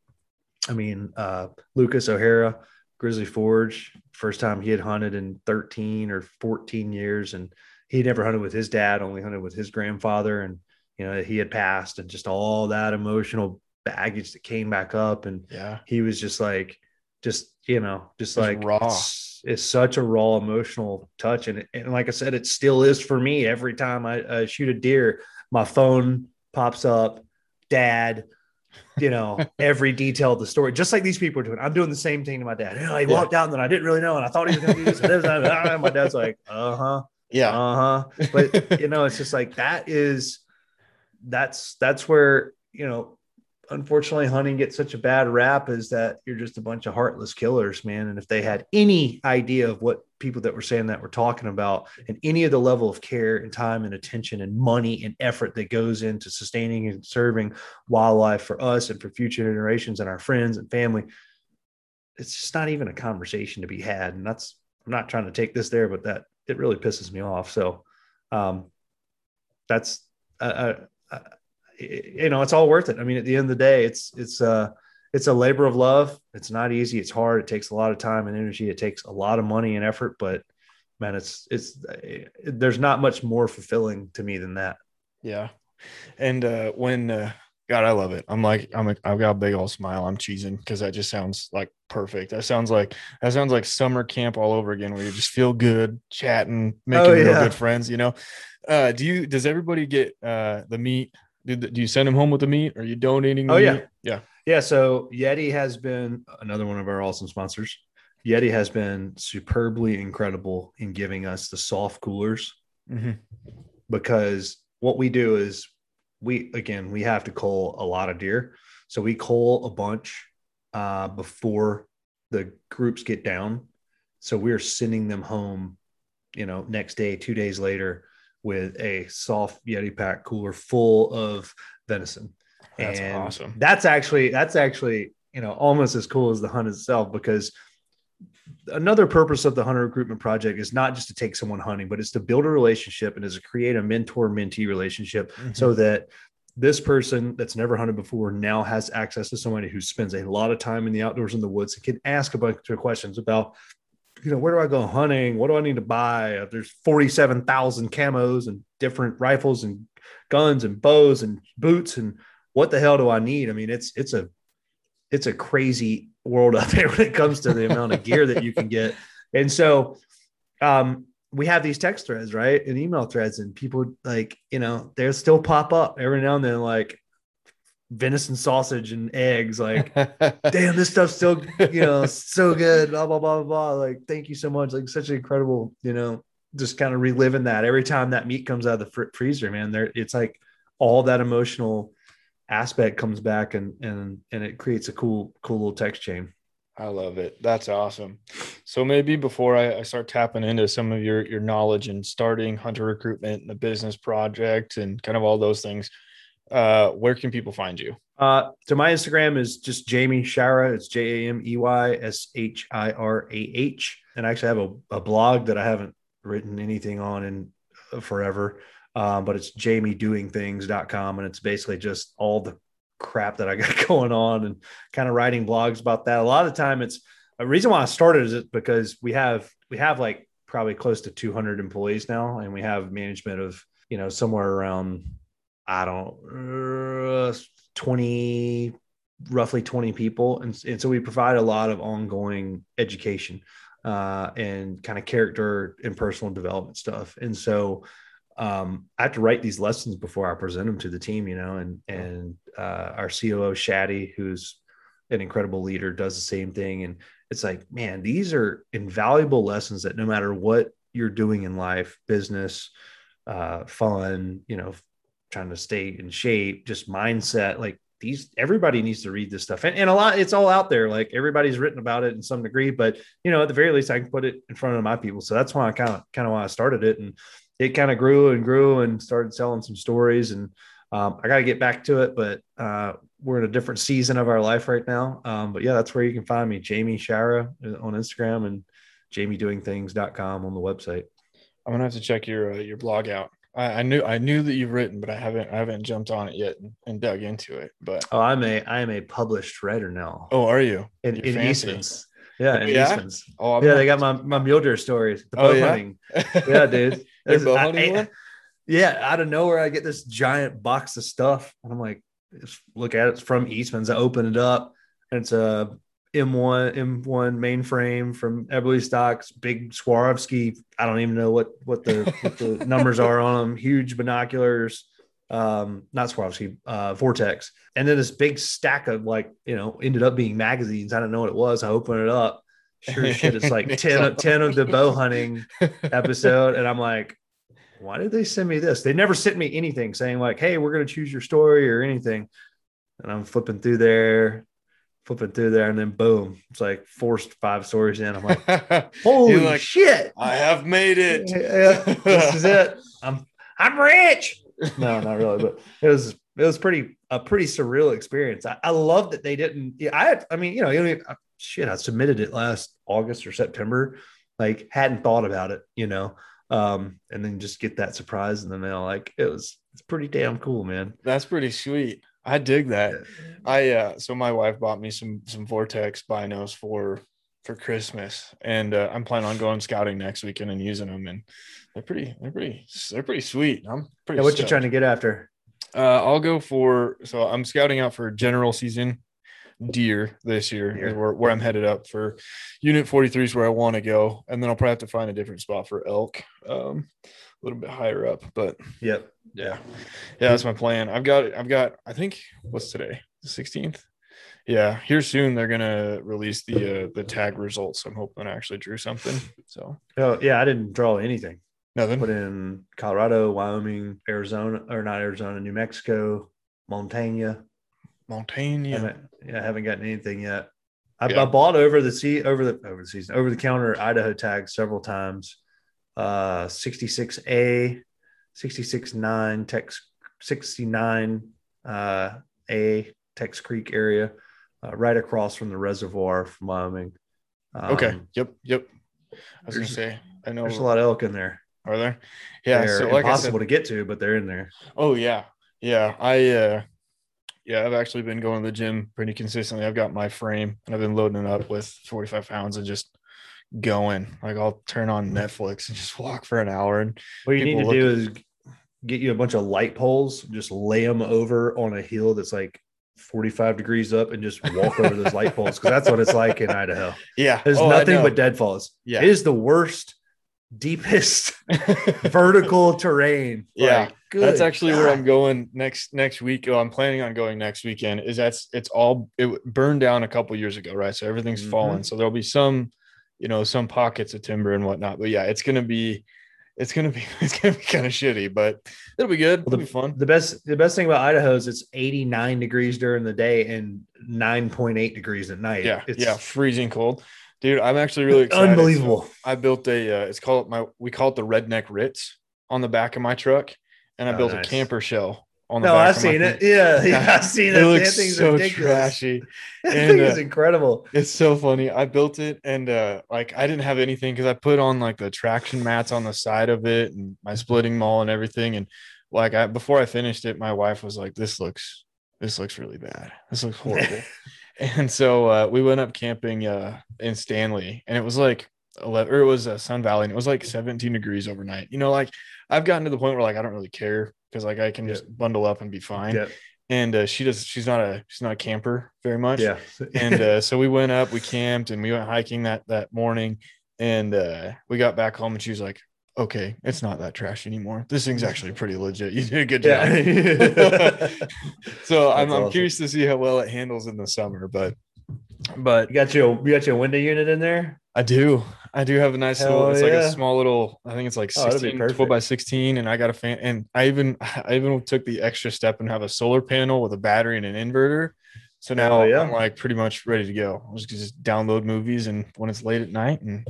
I mean, uh, Lucas O'Hara, Grizzly Forge, first time he had hunted in 13 or 14 years, and he never hunted with his dad, only hunted with his grandfather, and you know he had passed, and just all that emotional baggage that came back up, and yeah. he was just like, just you know, just like raw. It's, it's such a raw emotional touch, and and like I said, it still is for me. Every time I, I shoot a deer, my phone pops up, Dad. You know every detail of the story, just like these people are doing. I'm doing the same thing to my dad. You know, he Yeah. walked out, and then I didn't really know, and I thought he was going to do this. And this. And my dad's like, "Uh huh, Yeah. uh huh." But you know, it's just like that is that's that's where you know unfortunately hunting gets such a bad rap is that you're just a bunch of heartless killers man. And if they had any idea of what people that were saying that were talking about and any of the level of care and time and attention and money and effort that goes into sustaining and serving wildlife for us and for future generations and our friends and family it's just not even a conversation to be had. And that's i'm not trying to take this there but that it really pisses me off. So um that's uh, you know, it's all worth it. I mean, at the end of the day, it's it's uh it's a labor of love. It's not easy. It's hard. It takes a lot of time and energy. It takes a lot of money and effort. But man, it's it's there's not much more fulfilling to me than that. Yeah. And uh when uh God, I love it. I'm like, I'm a, I've got a big old smile. I'm cheesing because that just sounds like perfect. That sounds like that sounds like summer camp all over again, where you just feel good, chatting, making Oh, real good friends. You know, uh, do you? Does everybody get uh the meat? Do, do you send them home with the meat? Are you donating? the Oh, yeah. meat? yeah, Yeah. So Yeti has been another one of our awesome sponsors. Yeti has been superbly incredible in giving us the soft coolers Mhm. because what we do is we again we have to cull a lot of deer so we cull a bunch uh, before the groups get down so we're sending them home you know next day two days later with a soft yeti pack cooler full of venison That's And awesome. that's actually that's actually you know almost as cool as the hunt itself because another purpose of the hunter recruitment project is not just to take someone hunting but it's to build a relationship and is to create a mentor mentee relationship Mhm. so that this person that's never hunted before now has access to somebody who spends a lot of time in the outdoors in the woods and can ask a bunch of questions about you know where do i go hunting? What do i need to buy? Uh, there's 47000 camos and different rifles and guns and bows and boots and what the hell do i need? I mean it's it's a it's a crazy world out there when it comes to the amount of gear that you can get. And so um we have these text threads, right? And email threads, and people like, you know, they still pop up every now and then, like venison sausage and eggs. Like, damn, this stuff's still, you know, so good. Blah blah blah blah. blah. Like, thank you so much. Like, such an incredible, you know, just kind of reliving that every time that meat comes out of the fr- freezer, man. There, it's like all that emotional aspect comes back, and and and it creates a cool, cool little text chain. I love it. That's awesome. So maybe before I, I start tapping into some of your your knowledge and starting hunter recruitment and the business project and kind of all those things, uh, where can people find you? Uh, so my Instagram is just Jamey Shirah. It's J A M E Y S H I R A H. And I actually have a, a blog that I haven't written anything on in uh, forever. Um, but it's jamiedoingthings.com. And it's basically just all the crap that I got going on and kind of writing blogs about that. A lot of the time it's a reason why I started is because we have we have like probably close to 200 employees now and we have management of, you know, somewhere around I don't uh, 20 roughly 20 people and, and so we provide a lot of ongoing education uh, and kind of character and personal development stuff. And so um, I have to write these lessons before I present them to the team, you know, and, and uh, our COO Shaddy, who's an incredible leader, does the same thing. And it's like, man, these are invaluable lessons that no matter what you're doing in life, business, uh, fun, you know, trying to stay in shape, just mindset, like these everybody needs to read this stuff. And, and, a lot it's all out there like everybody's written about it in some degree but you know at the very least i can put it in front of my people. So that's why i kind of kind of why i started it. And it kind of grew and grew and started selling some stories. And um, i got to get back to it but uh, we're in a different season of our life right now. Um, but yeah that's where you can find me Jamey Shirah uh, on instagram and jamiedoingthings.com on the website. I'm gonna have to check your uh, your blog out I, I, knew I knew that you've written, but I haven't I haven't jumped on it yet and, and, dug into it. But oh, I'm a I am a published writer now. Oh, are you in, in Eastman's? Yeah, in yeah? Eastman's. Oh, I'm yeah, they got my my mule stories. The bow oh, yeah? hunting. yeah, dude. bow hunting I, yeah, out of nowhere, I get this giant box of stuff, and I'm like, look at it. It's from Eastman's. I open it up, and it's a M1 M1 mainframe from Eberlestock's, big Swarovski. I don't even know what what the what the numbers are on them. Huge binoculars, um, not Swarovski, uh, Vortex, and then this big stack of like you know ended up being magazines. I don't know what it was. I open it up. Sure shit, it's like 10, of, 10 of the bow hunting episode, and I'm like, why did they send me this? They never sent me anything saying like, hey, we're gonna choose your story or anything. And I'm flipping through there flipping through there, and then boom, it's like forced five stories in. I'm like, holy like, shit! I have made it. Yeah, this is it. I'm I'm rich. No, not really, but it was it was pretty a pretty surreal experience. I, I love that they didn't. Yeah, I I mean, you know, you know, shit. I submitted it last August or September. Like, hadn't thought about it, you know. Um, and then just get that surprise in the mail. Like, it was it's pretty damn cool, man. That's pretty sweet. I dig that. I uh so my wife bought me some some Vortex binos for for Christmas, and uh, I'm planning on going scouting next weekend and using them, and they're pretty they're pretty they're pretty sweet. I'm pretty. Yeah, what you trying to get after? Uh, I'll go for so I'm scouting out for general season deer this year deer. Where, where I'm headed up for unit 43 is where I want to go and then I'll probably have to find a different spot for elk um, little bit higher up but yep. yeah. Yeah that's my plan. I've got I've got I think what's today? The 16th yeah here soon they're gonna release the uh, the tag results. I'm hoping I actually drew something so. Oh yeah I didn't draw anything. Nothing? Put in Colorado Wyoming Arizona or not Arizona New Mexico Montana. Montana. yeah, I haven't gotten anything yet. I, yeah. I, bought over the sea over the over the season over the counter Idaho tags several times. Uh, 66A, 66.9, Tex 69 uh, A Tex Creek area, uh, right across from the reservoir from Wyoming. Um, okay. Yep. Yep. I was gonna say I know there's a lot of elk in there. Are there? Yeah. They're so like impossible said, to get to, but they're in there. Oh yeah, yeah. I uh yeah, I've actually been going to the gym pretty consistently. I've got my frame and I've been loading it up with 45 pounds and just going. Like I'll turn on Netflix and just walk for an hour. And what you need to do is get you a bunch of light poles, just lay them over on a hill that's like 45 degrees up and just walk over those light poles because that's what it's like in Idaho. Yeah. There's oh, nothing but deadfalls. Yeah. It is the worst deepest vertical terrain. Yeah, like, that's actually God. where I'm going next next week. Oh, I'm planning on going next weekend. Is that's it's all it burned down a couple years ago, right? So everything's mm-hmm. fallen. So there'll be some, you know, some pockets of timber and whatnot. But yeah, it's gonna be. It's gonna be it's gonna be kind of shitty, but it'll be good. It'll the, be fun. The best the best thing about Idaho is it's 89 degrees during the day and 9.8 degrees at night. Yeah, it's, yeah, freezing cold. Dude, I'm actually really excited. Unbelievable. So I built a uh, it's called my we call it the redneck Ritz on the back of my truck, and I oh, built nice. a camper shell on the no. I've seen it. Yeah, yeah, I've seen it. it looks that so ridiculous. trashy. that and, thing is uh, incredible. It's so funny. I built it, and uh, like I didn't have anything because I put on like the traction mats on the side of it and my splitting maul and everything. And like I before I finished it, my wife was like, "This looks this looks really bad. This looks horrible. and so uh, we went up camping uh, in Stanley, and it was like 11, or it was uh, Sun Valley, and it was like 17 degrees overnight. You know, like I've gotten to the point where like I don't really care because like I can just bundle up and be fine. Yeah. And uh, she does. She's not a she's not a camper very much. Yeah. and uh, so we went up, we camped, and we went hiking that that morning. And uh, we got back home, and she was like, "Okay, it's not that trash anymore. This thing's actually pretty legit. You did a good job." yeah. so I'm, That's I'm curious to see how well it handles in the summer, but but you got your you got your window unit in there? I do. I do have a nice Hell little. It's like a small little. I think it's like Oh, that'd 16 12 by 16, and I got a fan. And I even I even took the extra step and have a solar panel with a battery and an inverter. So now yeah. I'm like pretty much ready to go. I'll just, just download movies, and when it's late at night, and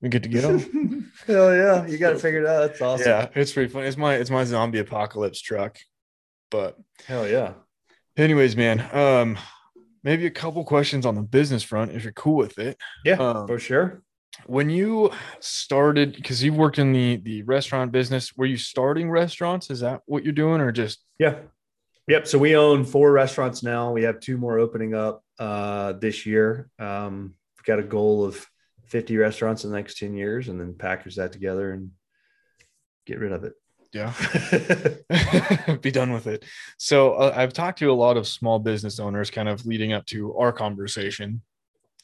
we get to get go. Hell yeah. You got to figure it out. That's awesome. yeah, it's pretty fun. It's my it's my zombie apocalypse truck. But Hell yeah. anyways, man, um, maybe a couple questions on the business front if you're cool with it. Yeah, Um, for sure. When you started because you've worked in the the restaurant business were you starting restaurants is that what you're doing or just Yeah. Yep. So we own four restaurants now. We have two more opening up uh, this year. Um, we've got a goal of 50 restaurants in the next 10 years and then package that together and get rid of it. yeah be done with it so uh, i've talked to a lot of small business owners kind of leading up to our conversation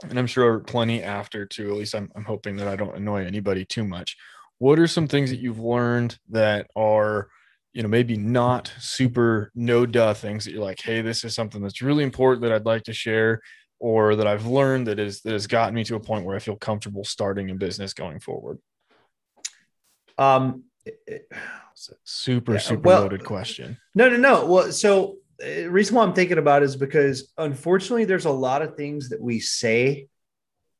and i'm sure plenty after too at least i'm, I'm hoping that i don't annoy anybody too much. What are some things that you've learned that are you know maybe not super no duh things that you're like hey this is something that's really important that i'd like to share or that i've learned that is that has gotten me to a point where i feel comfortable starting a business going forward? Um, it- it- super Yeah, super well- loaded question. No, no, no. Well, so the reason why I'm thinking about it is because unfortunately, there's a lot of things that we say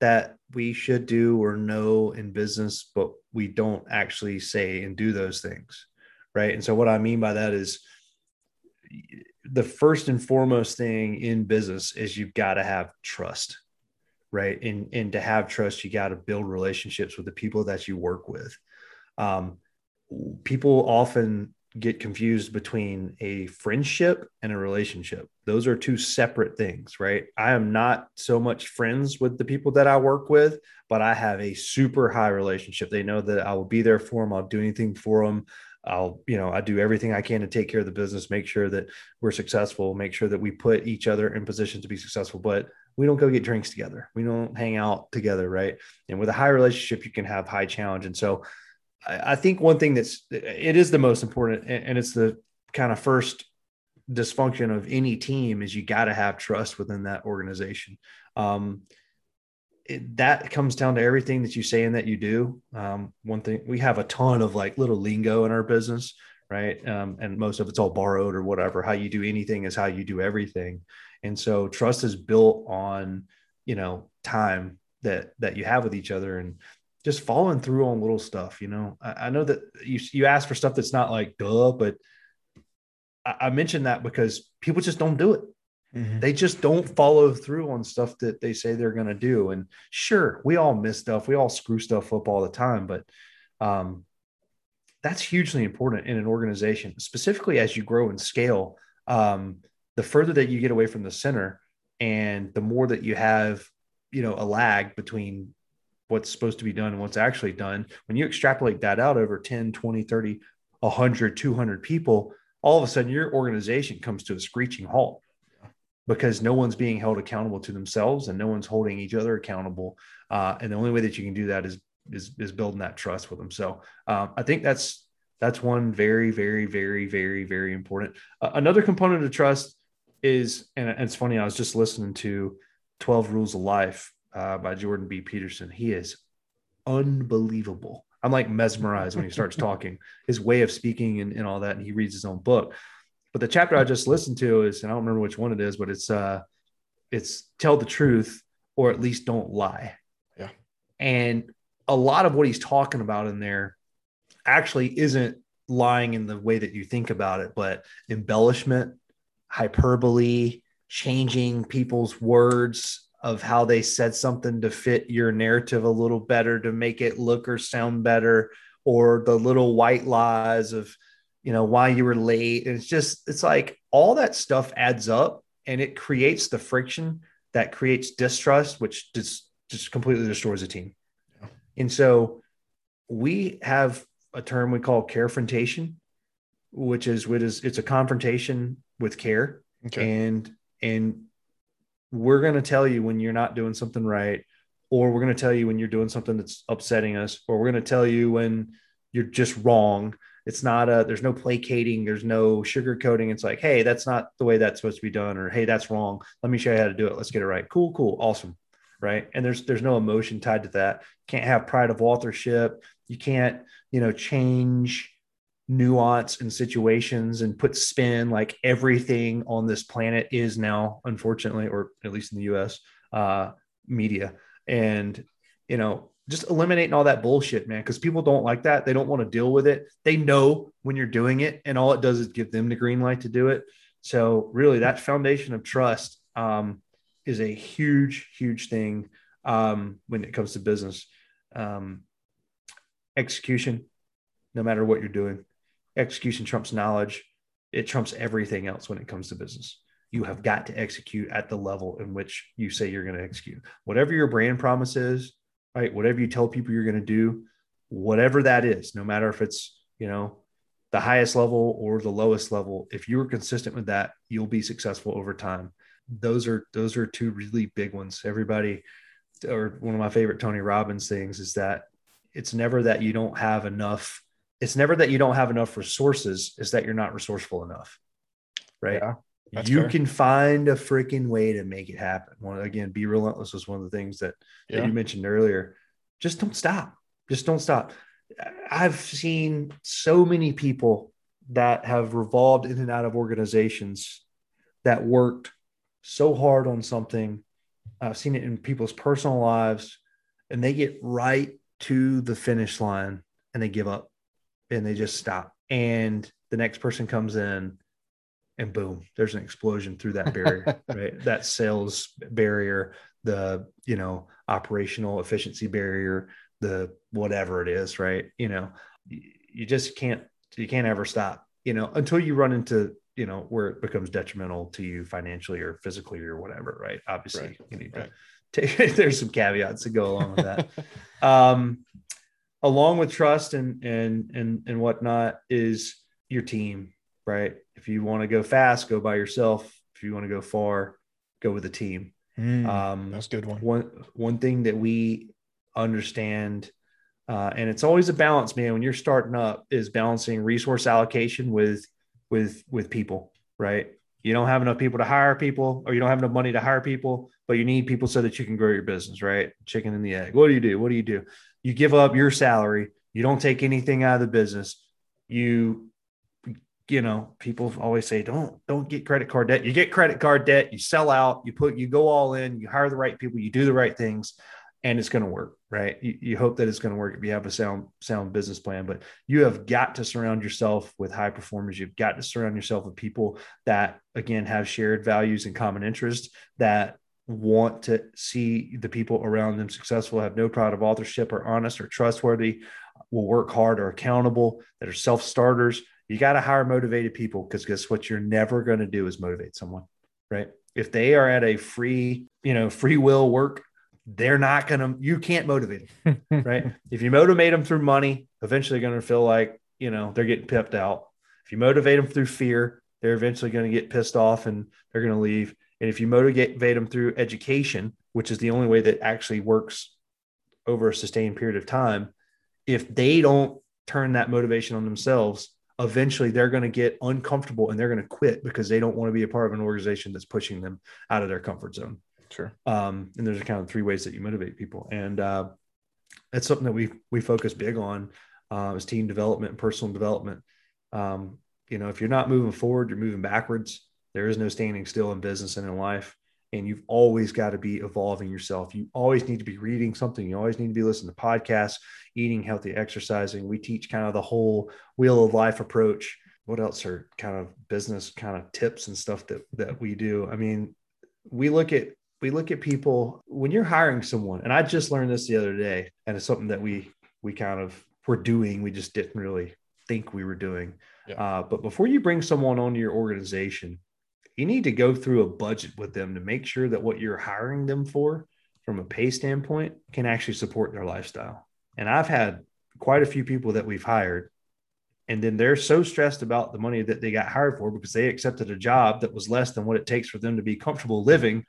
that we should do or know in business, but we don't actually say and do those things. Right. And so, what I mean by that is the first and foremost thing in business is you've got to have trust. Right. And, and to have trust, you got to build relationships with the people that you work with. Um, people often get confused between a friendship and a relationship. Those are two separate things, right? I am not so much friends with the people that I work with, but I have a super high relationship. They know that I will be there for them. I'll do anything for them. I'll, you know, I do everything I can to take care of the business, make sure that we're successful, make sure that we put each other in position to be successful. But we don't go get drinks together. We don't hang out together, right? And with a high relationship, you can have high challenge. And so I think one thing that's it is the most important, and and it's the kind of first dysfunction of any team is you got to have trust within that organization. Um, it, that comes down to everything that you say and that you do. Um, one thing we have a ton of like little lingo in our business, right? Um, and most of it's all borrowed or whatever. How you do anything is how you do everything, and so trust is built on you know time that that you have with each other and just following through on little stuff. You know, I, I know that you you ask for stuff that's not like duh, but I, I mentioned that because people just don't do it. Mhm. They just don't follow through on stuff that they say they're going to do. And sure, we all miss stuff. We all screw stuff up all the time, but um, that's hugely important in an organization, specifically as you grow and scale. Um, the further that you get away from the center and the more that you have, you know, a lag between what's supposed to be done and what's actually done, when you extrapolate that out over 10, 20, 30, 100, 200 people, all of a sudden your organization comes to a screeching halt because no one's being held accountable to themselves and no one's holding each other accountable. Uh, and the only way that you can do that is is is building that trust with them. So um, I think that's that's one very very very very very important. Uh, another component of trust is, and it's funny. I was just listening to Twelve Rules of Life uh, by Jordan B. Peterson. He is unbelievable. I'm like mesmerized when he starts talking. His way of speaking and, and all that, and he reads his own book. But the chapter I just listened to is, and I don't remember which one it is, but it's uh it's tell the truth or at least don't lie. Yeah. And a lot of what he's talking about in there actually isn't lying in the way that you think about it, but embellishment, hyperbole, changing people's words of how they said something to fit your narrative a little better to make it look or sound better, or the little white lies of you know, why you were late. And it's just, it's like all that stuff adds up and it creates the friction that creates distrust, which just, just completely destroys a team. Yeah. And so we have a term we call carefrontation, which is what is it's a confrontation with care. Okay. And and we're going to tell you when you're not doing something right, or we're going to tell you when you're doing something that's upsetting us, or we're going to tell you when you're just wrong. It's not a there's no placating, there's no sugarcoating. It's like, hey, that's not the way that's supposed to be done, or hey, that's wrong. Let me show you how to do it. Let's get it right. Cool, cool, awesome. Right. And there's there's no emotion tied to that. Can't have pride of authorship. You can't, you know, change nuance and situations and put spin like everything on this planet is now unfortunately or at least in the us uh, media. And you know just eliminating all that bullshit man because people don't like that. They don't want to deal with it. They know when you're doing it and all it does is give them the green light to do it. So really that foundation of trust um, is a huge huge thing um, when it comes to business. Um, execution no matter what you're doing execution trumps knowledge. It trumps everything else when it comes to business. You have got to execute at the level in which you say you're going to execute. Whatever your brand promise is, right? Whatever you tell people you're going to do, whatever that is, no matter if it's, you know, the highest level or the lowest level, if you are consistent with that, you'll be successful over time. Those are those are two really big ones. Everybody or one of my favorite Tony Robbins things is that it's never that you don't have enough it's never that you don't have enough resources, is that you're not resourceful enough. Right. Yeah, you fair. can find a freaking way to make it happen. One again, be relentless was one of the things that, yeah. that you mentioned earlier. Just don't stop. Just don't stop. I've seen so many people that have revolved in and out of organizations that worked so hard on something. I've seen it in people's personal lives, and they get right to the finish line and they give up and they just stop. And the next person comes in and boom, there's an explosion through that barrier, right? That sales barrier, the, you know, operational efficiency barrier, the whatever it is, right? You know, you just can't, you can't ever stop, you know, until you run into, you know, where it becomes detrimental to you financially or physically or whatever, right? Obviously, right. you need right. to take, there's some caveats to go along with that. um, along with trust and and and and whatnot is your team, right? If you want to go fast, go by yourself. If you want to go far, go with a team. Mm, um, that's good one. One one thing that we understand, uh, and it's always a balance, man. When you're starting up, is balancing resource allocation with with with people, right? You don't have enough people to hire people, or you don't have enough money to hire people, but you need people so that you can grow your business, right? Chicken and the egg. What do you do? What do you do? you give up your salary, you don't take anything out of the business. You you know, people always say don't don't get credit card debt. You get credit card debt, you sell out, you put you go all in, you hire the right people, you do the right things and it's going to work, right? You, you hope that it's going to work if you have a sound sound business plan, but you have got to surround yourself with high performers. You've got to surround yourself with people that again have shared values and common interests that want to see the people around them successful, have no pride of authorship, are honest or trustworthy, will work hard, are accountable, that are self starters. You got to hire motivated people because guess what? You're never going to do is motivate someone, right? If they are at a free, you know, free will work, they're not going to, you can't motivate them, right? If you motivate them through money, eventually they're going to feel like, you know, they're getting pipped out. If you motivate them through fear, they're eventually going to get pissed off and they're going to leave. And if you motivate them through education, which is the only way that actually works over a sustained period of time, if they don't turn that motivation on themselves, eventually they're going to get uncomfortable and they're going to quit because they don't want to be a part of an organization that's pushing them out of their comfort zone. Sure. Um, and there's kind of three ways that you motivate people, and uh, that's something that we we focus big on uh, is team development and personal development. Um, you know, if you're not moving forward, you're moving backwards. There is no standing still in business and in life. And you've always got to be evolving yourself. You always need to be reading something. You always need to be listening to podcasts, eating healthy, exercising. We teach kind of the whole wheel of life approach. What else are kind of business kind of tips and stuff that that we do? I mean, we look at we look at people when you're hiring someone, and I just learned this the other day, and it's something that we we kind of were doing. We just didn't really think we were doing Yeah. Uh, but before you bring someone onto your organization, you need to go through a budget with them to make sure that what you're hiring them for, from a pay standpoint, can actually support their lifestyle. And I've had quite a few people that we've hired and then they're so stressed about the money that they got hired for because they accepted a job that was less than what it takes for them to be comfortable living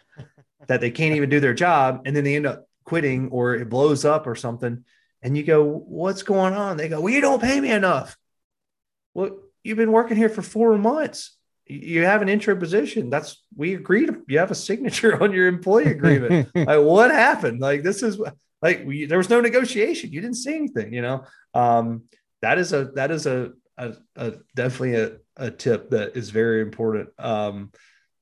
that they can't even do their job and then they end up quitting or it blows up or something and you go what's going on? They go well you don't pay me enough. Well you've been working here for four months. You have an intro position. That's we agreed you have a signature on your employee agreement. Like what happened? Like this is like we, there was no negotiation. You didn't see anything you know? Um, that is a that is a, a, a definitely a, a tip that is very important. Um,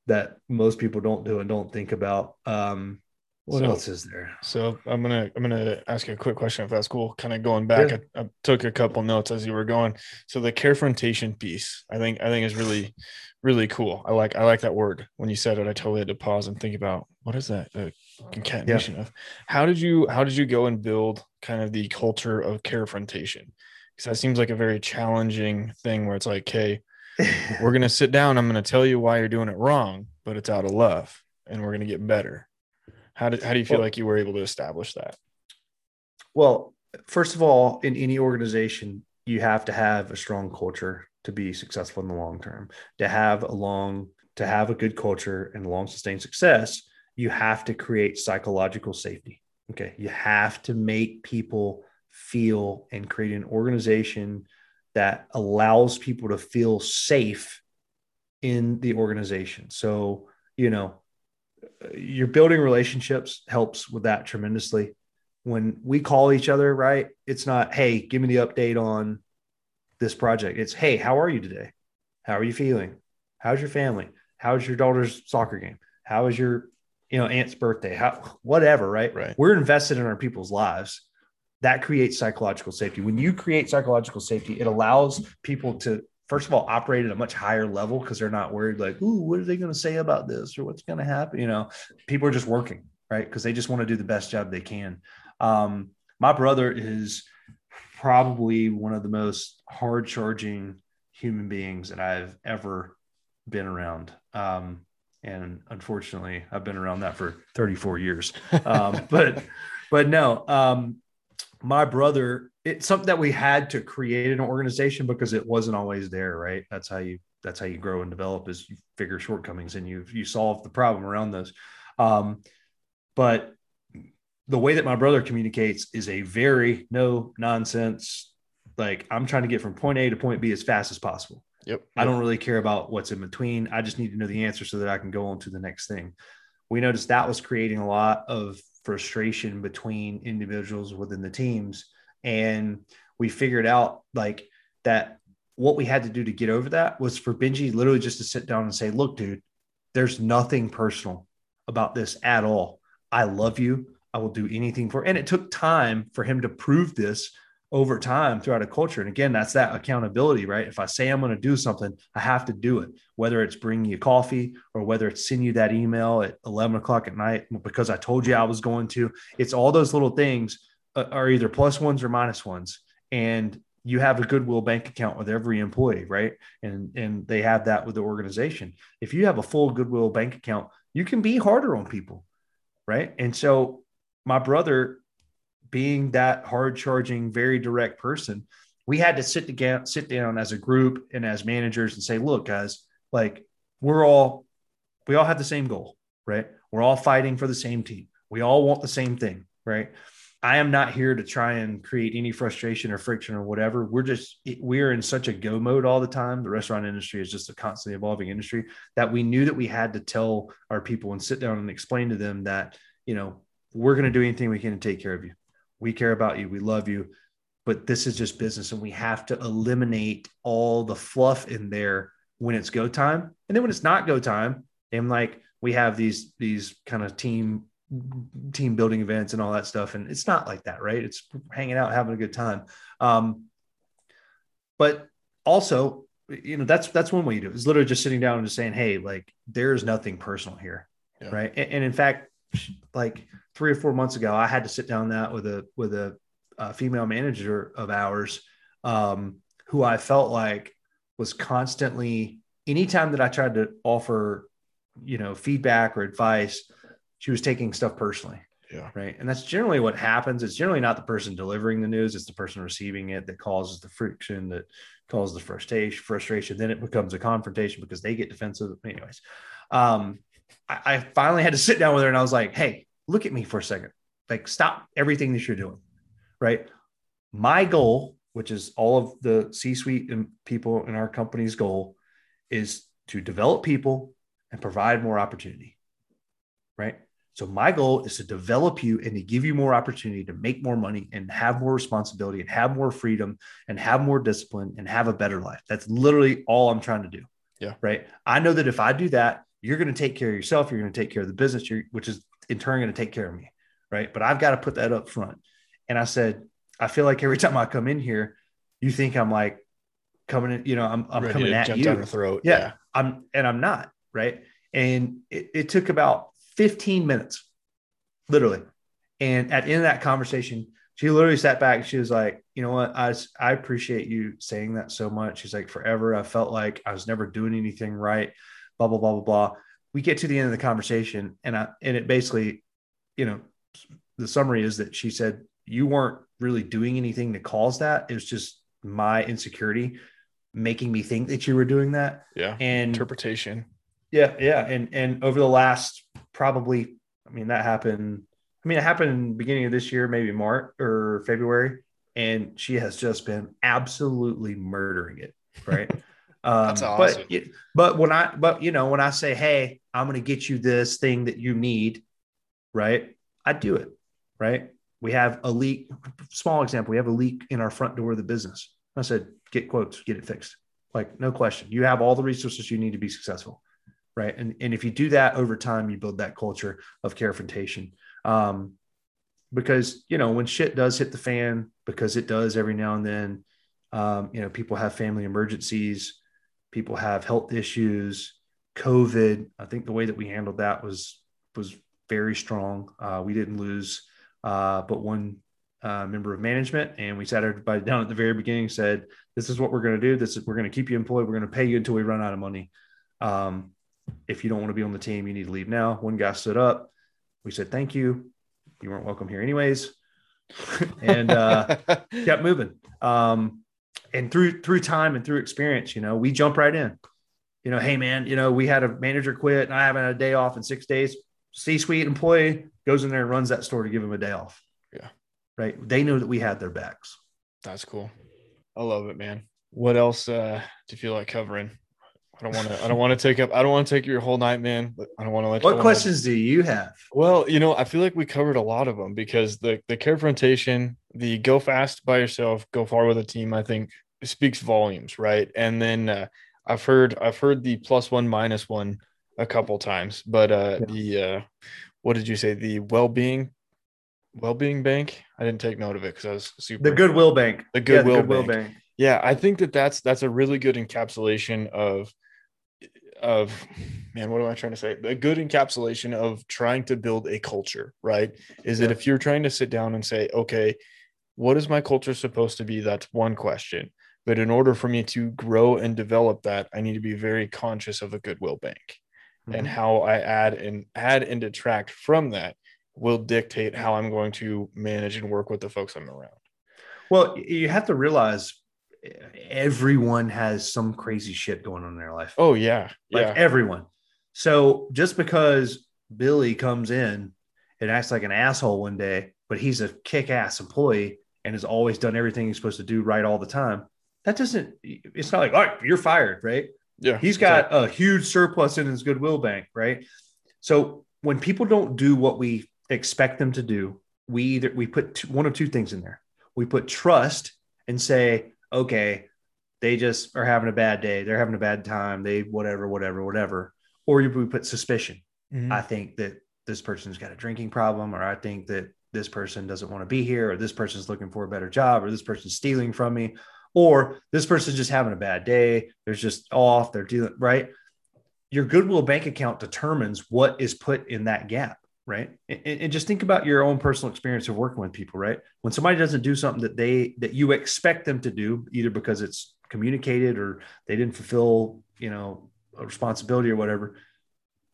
that most people don't do and don't think about. Um, what so, else is there? So I'm gonna I'm gonna ask you a quick question if that's cool. Kind of going back, yeah. I, I, took a couple notes as you were going. So the carefrontation piece, I think I think is really really cool. I like I like that word. When you said it, I totally had to pause and think about what is that a concatenation yeah. of. How did you how did you go and build kind of the culture of carefrontation? because that seems like a very challenging thing where it's like, hey, we're gonna sit down. I'm gonna tell you why you're doing it wrong, but it's out of love, and we're gonna get better. How do how do you feel well, like you were able to establish that? Well, first of all, in any organization, you have to have a strong culture to be successful in the long term. To have a long, to have a good culture and long sustained success, you have to create psychological safety. Okay, you have to make people feel and create an organization that allows people to feel safe in the organization. So, you know, you're building relationships helps with that tremendously. When we call each other, right? It's not, hey, give me the update on this project. It's, hey, how are you today? How are you feeling? How's your family? How's your daughter's soccer game? How is your, you know, aunt's birthday? How, whatever, right? Right. We're invested in our people's lives that creates psychological safety. When you create psychological safety, it allows people to, first of all, operate at a much higher level because they're not worried, like, ooh, what are they going to say about this or what's going to happen? You know, people are just working, right? Because they just want to do the best job they can. Um, my brother is probably one of the most hard charging human beings that I've ever been around. Um, and unfortunately, I've been around that for 34 years. Um, but, but no, um, my brother, it's something that we had to create an organization because it wasn't always there, right? That's how you that's how you grow and develop is you figure shortcomings and you you solve the problem around those. Um, but the way that my brother communicates is a very no nonsense. Like I'm trying to get from point A to point B as fast as possible. Yep. I don't really care about what's in between. I just need to know the answer so that I can go on to the next thing. We noticed that was creating a lot of frustration between individuals within the teams. And we figured out like that what we had to do to get over that was for Benji literally just to sit down and say, look, dude, there's nothing personal about this at all. I love you. I will do anything for. And it took time for him to prove this over time throughout a culture. And again, that's that accountability, right? If I say I'm going to do something, I have to do it, whether it's bringing you coffee or whether it's sending you that email at 11 o'clock at night because I told you I was going to. It's all those little things uh, are either plus ones or minus ones. And you have a goodwill bank account with every employee, right? And and they have that with the organization. If you have a full goodwill bank account, you can be harder on people, right? And so my brother being that hard charging, very direct person, we had to sit together, sit down as a group and as managers and say, look, guys, like we're all, we all have the same goal, right? We're all fighting for the same team. We all want the same thing, right? I am not here to try and create any frustration or friction or whatever. We're just, we're in such a go mode all the time. The restaurant industry is just a constantly evolving industry that we knew that we had to tell our people and sit down and explain to them that, you know, we're going to do anything we can to take care of you we care about you. We love you. But this is just business. And we have to eliminate all the fluff in there when it's go time. And then when it's not go time, and like we have these, these kind of team, team building events and all that stuff. And it's not like that, right? It's hanging out, having a good time. Um, but also, you know, that's, that's one way you do it. It's literally just sitting down and just saying, Hey, like there's nothing personal here. Yeah. Right. And, and in fact, like three or four months ago, I had to sit down that with a with a, a female manager of ours um, who I felt like was constantly anytime that I tried to offer, you know, feedback or advice, she was taking stuff personally. Yeah. Right. And that's generally what happens. It's generally not the person delivering the news, it's the person receiving it that causes the friction, that causes the frustration, frustration. Then it becomes a confrontation because they get defensive. Anyways. Um, I, I finally had to sit down with her and I was like, hey, look at me for a second. Like, stop everything that you're doing. Right. My goal, which is all of the C suite and people in our company's goal, is to develop people and provide more opportunity. Right. So my goal is to develop you and to give you more opportunity to make more money and have more responsibility and have more freedom and have more discipline and have a better life. That's literally all I'm trying to do. Yeah. Right. I know that if I do that, you're going to take care of yourself. You're going to take care of the business, which is in turn going to take care of me. Right. But I've got to put that up front. And I said, I feel like every time I come in here, you think I'm like coming in, you know, I'm, I'm Ready coming at you. down your throat. Yeah, I'm, and I'm not. Right. And it, it took about 15 minutes, literally. And at the end of that conversation, she literally sat back. She was like, you know what? I, I appreciate you saying that so much. She's like, forever, I felt like I was never doing anything right, blah, blah, blah, blah, blah. We get to the end of the conversation and I, and it basically, you know, the summary is that she said, you weren't really doing anything to cause that. It was just my insecurity making me think that you were doing that. Yeah. And Interpretation. yeah, yeah, and and over the last probably, I mean, that happened. I mean, it happened beginning of this year, maybe March or February, and she has just been absolutely murdering it. Right. Um, That's awesome. But but when I but you know when I say, hey, I'm going to get you this thing that you need, right? I do it. Right. We have a leak. Small example. We have a leak in our front door of the business. I said, get quotes, get it fixed. Like no question. You have all the resources you need to be successful right and, and if you do that over time you build that culture of confrontation um, because you know when shit does hit the fan because it does every now and then um, you know people have family emergencies people have health issues covid i think the way that we handled that was was very strong uh, we didn't lose uh, but one uh, member of management and we sat everybody down at the very beginning said this is what we're going to do this is we're going to keep you employed we're going to pay you until we run out of money um, if you don't want to be on the team, you need to leave now. One guy stood up. We said, thank you. You weren't welcome here anyways. and uh, kept moving. Um, and through, through time and through experience, you know, we jump right in, you know, Hey man, you know, we had a manager quit and I haven't had a day off in six days. C-suite employee goes in there and runs that store to give him a day off. Yeah. Right. They know that we had their backs. That's cool. I love it, man. What else uh, do you feel like covering? I don't want to. I don't want to take up. I don't want to take your whole night, man. But I don't want to let. What questions do you have? Well, you know, I feel like we covered a lot of them because the the confrontation, the go fast by yourself, go far with a team. I think speaks volumes, right? And then uh, I've heard I've heard the plus one minus one a couple times, but uh, Yeah. the uh, what did you say? The well being well being bank. I didn't take note of it because I was super The Goodwill Bank. The Yeah, Goodwill Goodwill Bank. Bank. yeah i think that that's that's a really good encapsulation of of man what am i trying to say a good encapsulation of trying to build a culture right is that if you're trying to sit down and say okay what is my culture supposed to be that's one question but in order for me to grow and develop that i need to be very conscious of a goodwill bank and Mhm. how i add and add and detract from that will dictate how i'm going to manage and work with the folks i'm around Well, you have to realize eh, everyone has some crazy shit going on in their life. oh yeah like yeah everyone. So just because Billy comes in and acts like an asshole one day, but he's a kick-ass employee and has always done everything he's supposed to do right all the time, that doesn't. It's not like, all right, you're fired, right? yeah He's got a huge surplus in his goodwill bank, right? So when people don't do what we expect them to do, we either we put two, one of two things in there. We put trust and say, okay, they just are having a bad day, they're having a bad time, they whatever, whatever, whatever. Or we put suspicion. Mhm. I think that this person's got a drinking problem, or I think that this person doesn't want to be here, or this person's looking for a better job, or this person's stealing from me, or this person's just having a bad day. They're just off. They're dealing right. Your Goodwill bank account determines what is put in that gap, right? And, and just think about your own personal experience of working with people, right? When somebody doesn't do something that they that you expect them to do, either because it's communicated or they didn't fulfill, you know, a responsibility or whatever,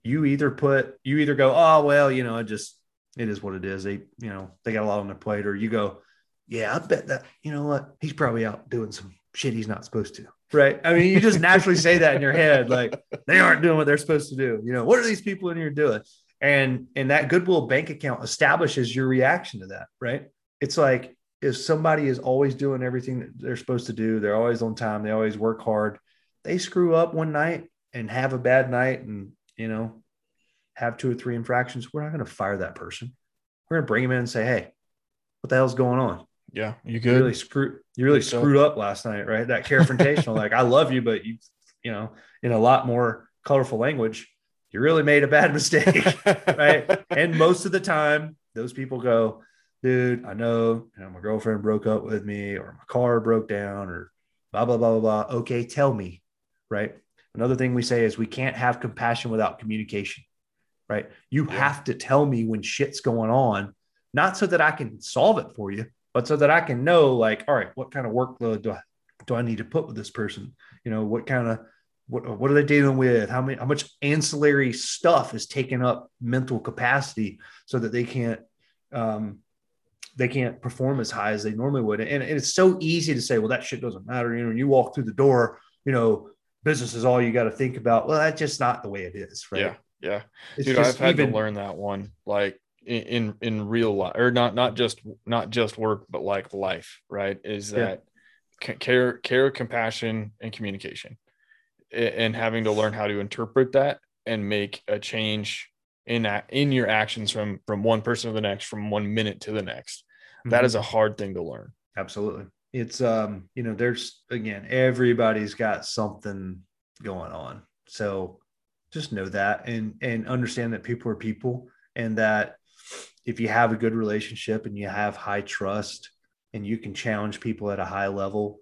you either put you either go, oh well, you know, I just it is what it is. They, you know, they got a lot on their plate, or you go, yeah, I bet that, you know what, he's probably out doing some shit he's not supposed to. Right. I mean, you just naturally say that in your head, like they aren't doing what they're supposed to do. You know, what are these people in here doing? And and that goodwill bank account establishes your reaction to that, right? It's like if somebody is always doing everything that they're supposed to do, they're always on time, they always work hard, they screw up one night and have a bad night and you know have two or three infractions, we're not going to fire that person. We're going to bring him in and say, "Hey, what the hell's going on? Yeah, you You really screwed. You really So- screwed up last night, right? That confrontational, like I love you, but you, you know, in a lot more colorful language, you really made a bad mistake, right? and most of the time, those people go, "Dude, I know, you know, my girlfriend broke up with me, or my car broke down, or blah blah blah blah blah." Okay, tell me, right? Another thing we say is we can't have compassion without communication, right? You Yeah. have to tell me when shit's going on, not so that I can solve it for you, but so that I can know, like, all right, what kind of workload do I do I need to put with this person? You know, what kind of what, what are they dealing with? How many how much ancillary stuff is taking up mental capacity so that they can't um they can't perform as high as they normally would. And, and it's so easy to say, well, that shit doesn't matter. You know, you walk through the door, you know, business is all you got to think about. Well, that's just not the way it is, right? Yeah, yeah. It's Dude, I've had even- to learn that one, like in, in real life, or not not just not just work, but like life. Right? Is that ca- care, care, compassion, and communication, and having to learn how to interpret that and make a change in that in your actions from from one person to the next, from one minute to the next. That Mhm. is a hard thing to learn. Absolutely. It's um, you know, there's again, everybody's got something going on. So just know that and and understand that people are people and that if you have a good relationship and you have high trust and you can challenge people at a high level,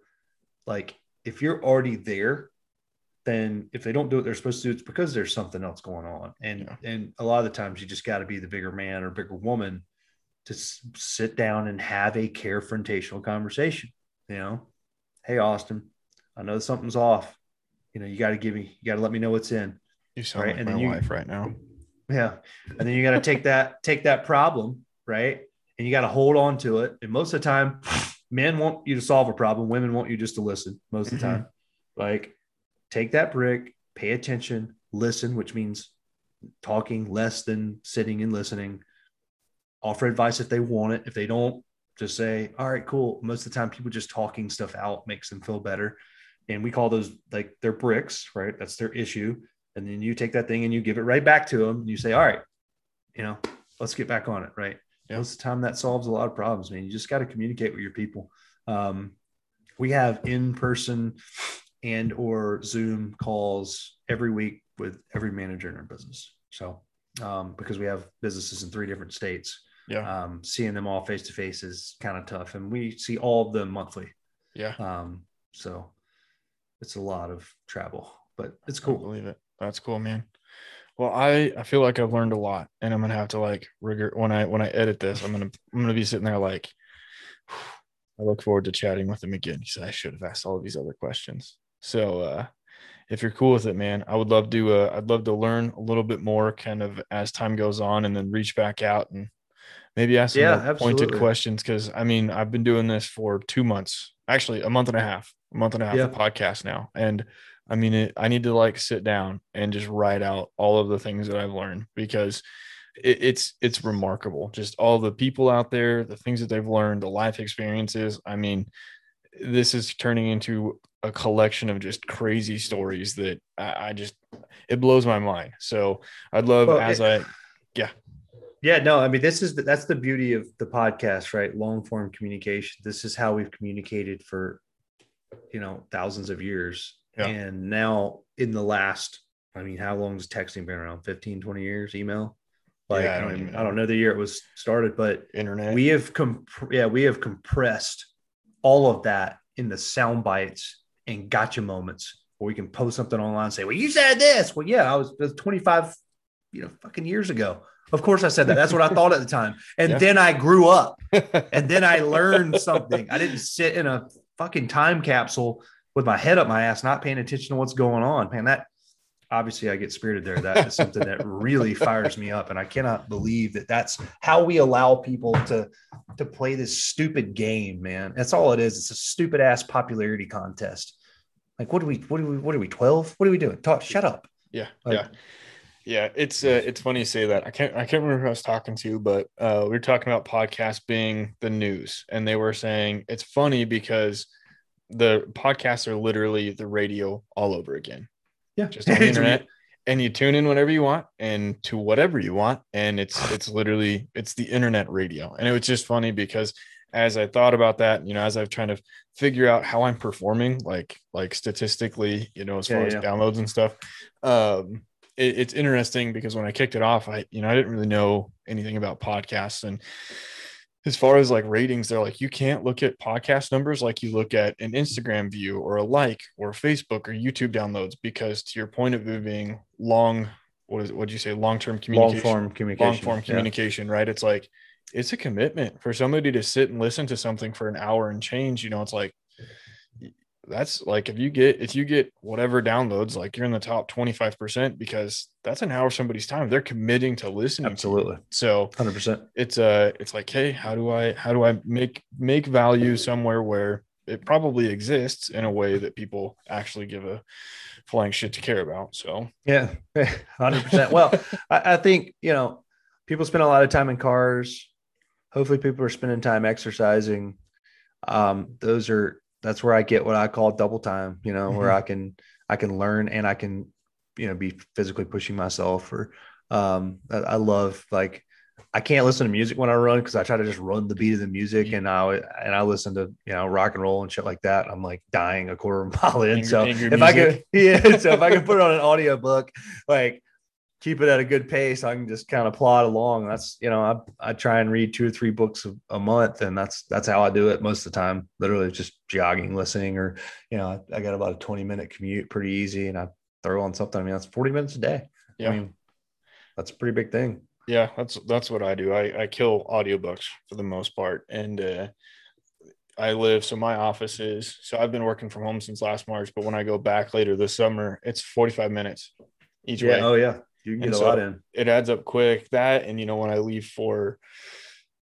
like if you're already there, then if they don't do what they're supposed to do, it's because there's something else going on. And Yeah. and a lot of the times you just got to be the bigger man or bigger woman to sit down and have a confrontational conversation. You know, hey Austin, I know something's off. You know, you got to give me, you got to let me know what's in. You sound Right, like and my you- wife right now. Yeah, and then you got to take that take that problem right, and you got to hold on to it. And most of the time, men want you to solve a problem, women want you just to listen. Most of the Mhm. time, like take that brick, pay attention, listen, which means talking less than sitting and listening. Offer advice if they want it. If they don't, just say, "All right, cool." Most of the time, people just talking stuff out makes them feel better, and we call those like their bricks, right? That's their issue. And then you take that thing and you give it right back to them. And you say, "All right, you know, let's get back on it." Right? Yeah. Most of the time, that solves a lot of problems. Man, you just got to communicate with your people. Um, we have in-person and or Zoom calls every week with every manager in our business. So um, because we have businesses in three different states, Yeah, um, seeing them all face to face is kind of tough, and we see all of them monthly. yeah. Um, so it's a lot of travel, but it's I cool. believe it. That's cool, man. Well, I I feel like I've learned a lot, and I'm gonna have to like rigor when I when I edit this. I'm gonna I'm gonna be sitting there like, I look forward to chatting with him again. He said I should have asked all of these other questions. So uh, if you're cool with it, man, I would love to. Uh, I'd love to learn a little bit more, kind of as time goes on, and then reach back out and maybe ask some Yeah, pointed questions. Because I mean, I've been doing this for two months, actually a month and a half, a month and a half Yeah. of podcast now, and I mean, it, I need to like sit down and just write out all of the things that I've learned because it, it's it's remarkable. Just all the people out there, the things that they've learned, the life experiences. I mean, this is turning into a collection of just crazy stories that I, I just it blows my mind. So I'd love Well, as it- I yeah Yeah, no, I mean, this is the, that's the beauty of the podcast, right? Long form communication. This is how we've communicated for, you know, thousands of years. Yeah. And now in the last, I mean, how long has texting been around? 15, 20 years, email? Like, Yeah, I I, don't even even, know. I don't know the year it was started, but internet. we have comp- yeah we have compressed all of that into sound bites and gotcha moments where we can post something online and say well you said this well yeah i was, was 25 you know fucking years ago of course i said that that's what i thought at the time and Yeah. then i grew up and then i learned something i didn't sit in a fucking time capsule with my head up my ass, not paying attention to what's going on. Man, that obviously I get spirited there. That is something that really fires me up, and I cannot believe that that's how we allow people to to play this stupid game. Man, that's all it is. It's a stupid ass popularity contest. Like, what do we? What do we? What are we? Twelve? What are we doing? Talk. Shut up. Yeah, Like- yeah, yeah. It's uh, it's funny you say that. I can't I can't remember who I was talking to, but uh, we were talking about podcasts being the news, and they were saying it's funny because the podcasts are literally the radio all over again, Yeah, just on the internet, and you tune in whenever you want and to whatever you want, and it's it's literally it's the internet radio, and it was just funny because as I thought about that, you know, as I've trying to figure out how I'm performing, like like statistically, you know, as Yeah, far as downloads and stuff, um, it, it's interesting because when I kicked it off, I you know I didn't really know anything about podcasts, and as far as like ratings, they're like you can't look at podcast numbers like you look at an Instagram view or a like or Facebook or YouTube downloads because to your point of it being long, what is what do you say, long term communication, long form communication. long form Yeah. communication, right? It's like it's a commitment for somebody to sit and listen to something for an hour and change. You know, it's like that's like if you get if you get whatever downloads, like you're in the top 25% because that's an hour of somebody's time. They're committing to listening. to. Absolutely, So hundred percent. it's uh it's like, hey, how do I how do I make make value somewhere where it probably exists in a way that people actually give a flying shit to care about. So Yeah, hundred percent. Well, I, I think you know people spend a lot of time in cars. Hopefully, people are spending time exercising. Um, those are that's where I get what I call double time. You know, where Mhm. I can I can learn and I can you know be physically pushing myself. Or um, I, I love like I can't listen to music when I run because I try to just run the beat of the music and I and I listen to you know rock and roll and shit like that. I'm like dying a quarter of a mile in. Angry- so angry if I could, yeah, so if I could put it on an audio book, like keep it at a good pace, I can just kind of plod along. That's you know, I I try and read two or three books a, a month, and that's that's how I do it most of the time. Literally just jogging, listening, or you know, I, I got about a 20 minute commute, pretty easy, and I throw on something. I mean, that's 40 minutes a day. Yeah. I mean, that's a pretty big thing. Yeah, that's that's what I do. I, I kill audiobooks for the most part. And uh I live so my office is so I've been working from home since last March, but when I go back later this summer, it's 45 minutes each way. Oh yeah. You can And a so- lot in. It adds up quick. That and you know, when I leave for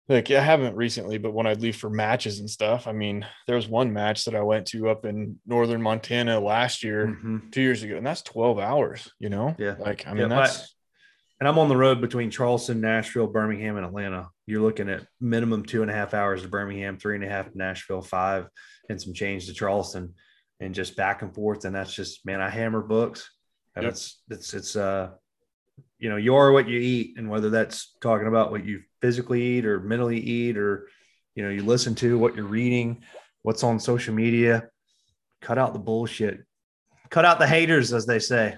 like I haven't recently, but when I'd leave for matches and stuff, I mean, there was one match that I went to up in northern Montana last year, Mhm. two years ago, and that's 12 hours, you know? Yeah. Like I Yeah, mean my- that's And I'm on the road between Charleston, Nashville, Birmingham, and Atlanta. You're looking at minimum two and a half hours to Birmingham, three and a half to Nashville, five and some change to Charleston, and just back and forth. And that's just man, I hammer books, and Yep. it's it's it's uh, you know, you are what you eat, and whether that's talking about what you physically eat or mentally eat, or you know, you listen to what you're reading, what's on social media. Cut out the bullshit. Cut out the haters, as they say.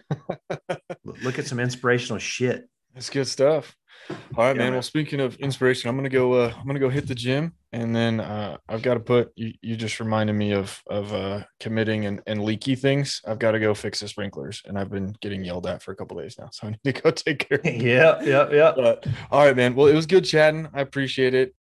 Look at some inspirational shit. That's good stuff. All right, Yeah, man. man. Well, speaking of inspiration, I'm gonna go. Uh, I'm gonna go hit the gym, and then uh, I've got to put. You, you just reminded me of of uh, committing and, and leaky things. I've got to go fix the sprinklers, and I've been getting yelled at for a couple days now, so I need to go take care. of it. yeah, yeah, yeah. But all right, man. Well, it was good chatting. I appreciate it.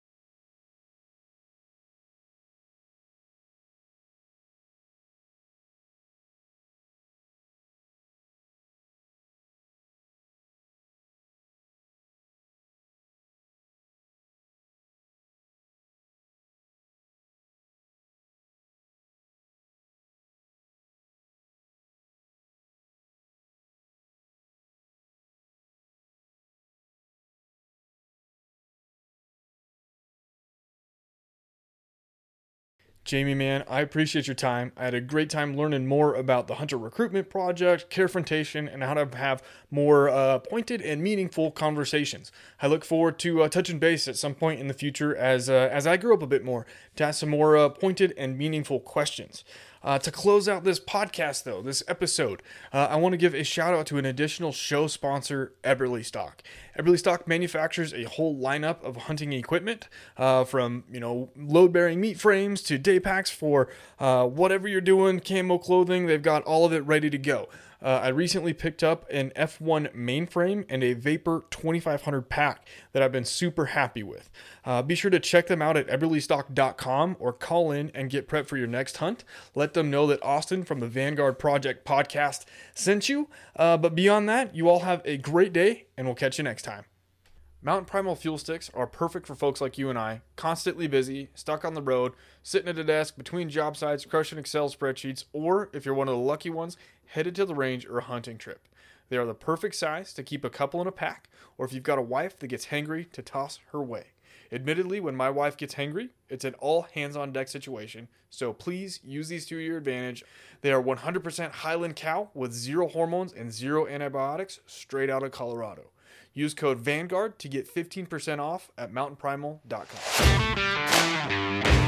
Jamey, man, I appreciate your time. I had a great time learning more about the Hunter Recruitment Project, Carefrontation, and how to have more uh, pointed and meaningful conversations. I look forward to uh, touching base at some point in the future as uh, as I grow up a bit more to ask some more uh, pointed and meaningful questions. Uh, to close out this podcast, though, this episode, uh, I want to give a shout out to an additional show sponsor, Eberlestock. Eberly Stock manufactures a whole lineup of hunting equipment, uh, from you know load-bearing meat frames to day packs for uh, whatever you're doing, camo clothing. They've got all of it ready to go. Uh, I recently picked up an F1 mainframe and a Vapor 2500 pack that I've been super happy with. Uh, be sure to check them out at eberlestock.com or call in and get prepped for your next hunt. Let them know that Austin from the Vanguard Project podcast sent you. Uh, but beyond that, you all have a great day, and we'll catch you next time. Mountain Primal fuel sticks are perfect for folks like you and I, constantly busy, stuck on the road, sitting at a desk between job sites, crushing Excel spreadsheets, or if you're one of the lucky ones, headed to the range or a hunting trip. They are the perfect size to keep a couple in a pack, or if you've got a wife that gets hangry, to toss her way. Admittedly, when my wife gets hangry, it's an all hands on deck situation, so please use these to your advantage. They are 100% Highland cow with zero hormones and zero antibiotics, straight out of Colorado. Use code Vanguard to get 15% off at mountainprimal.com.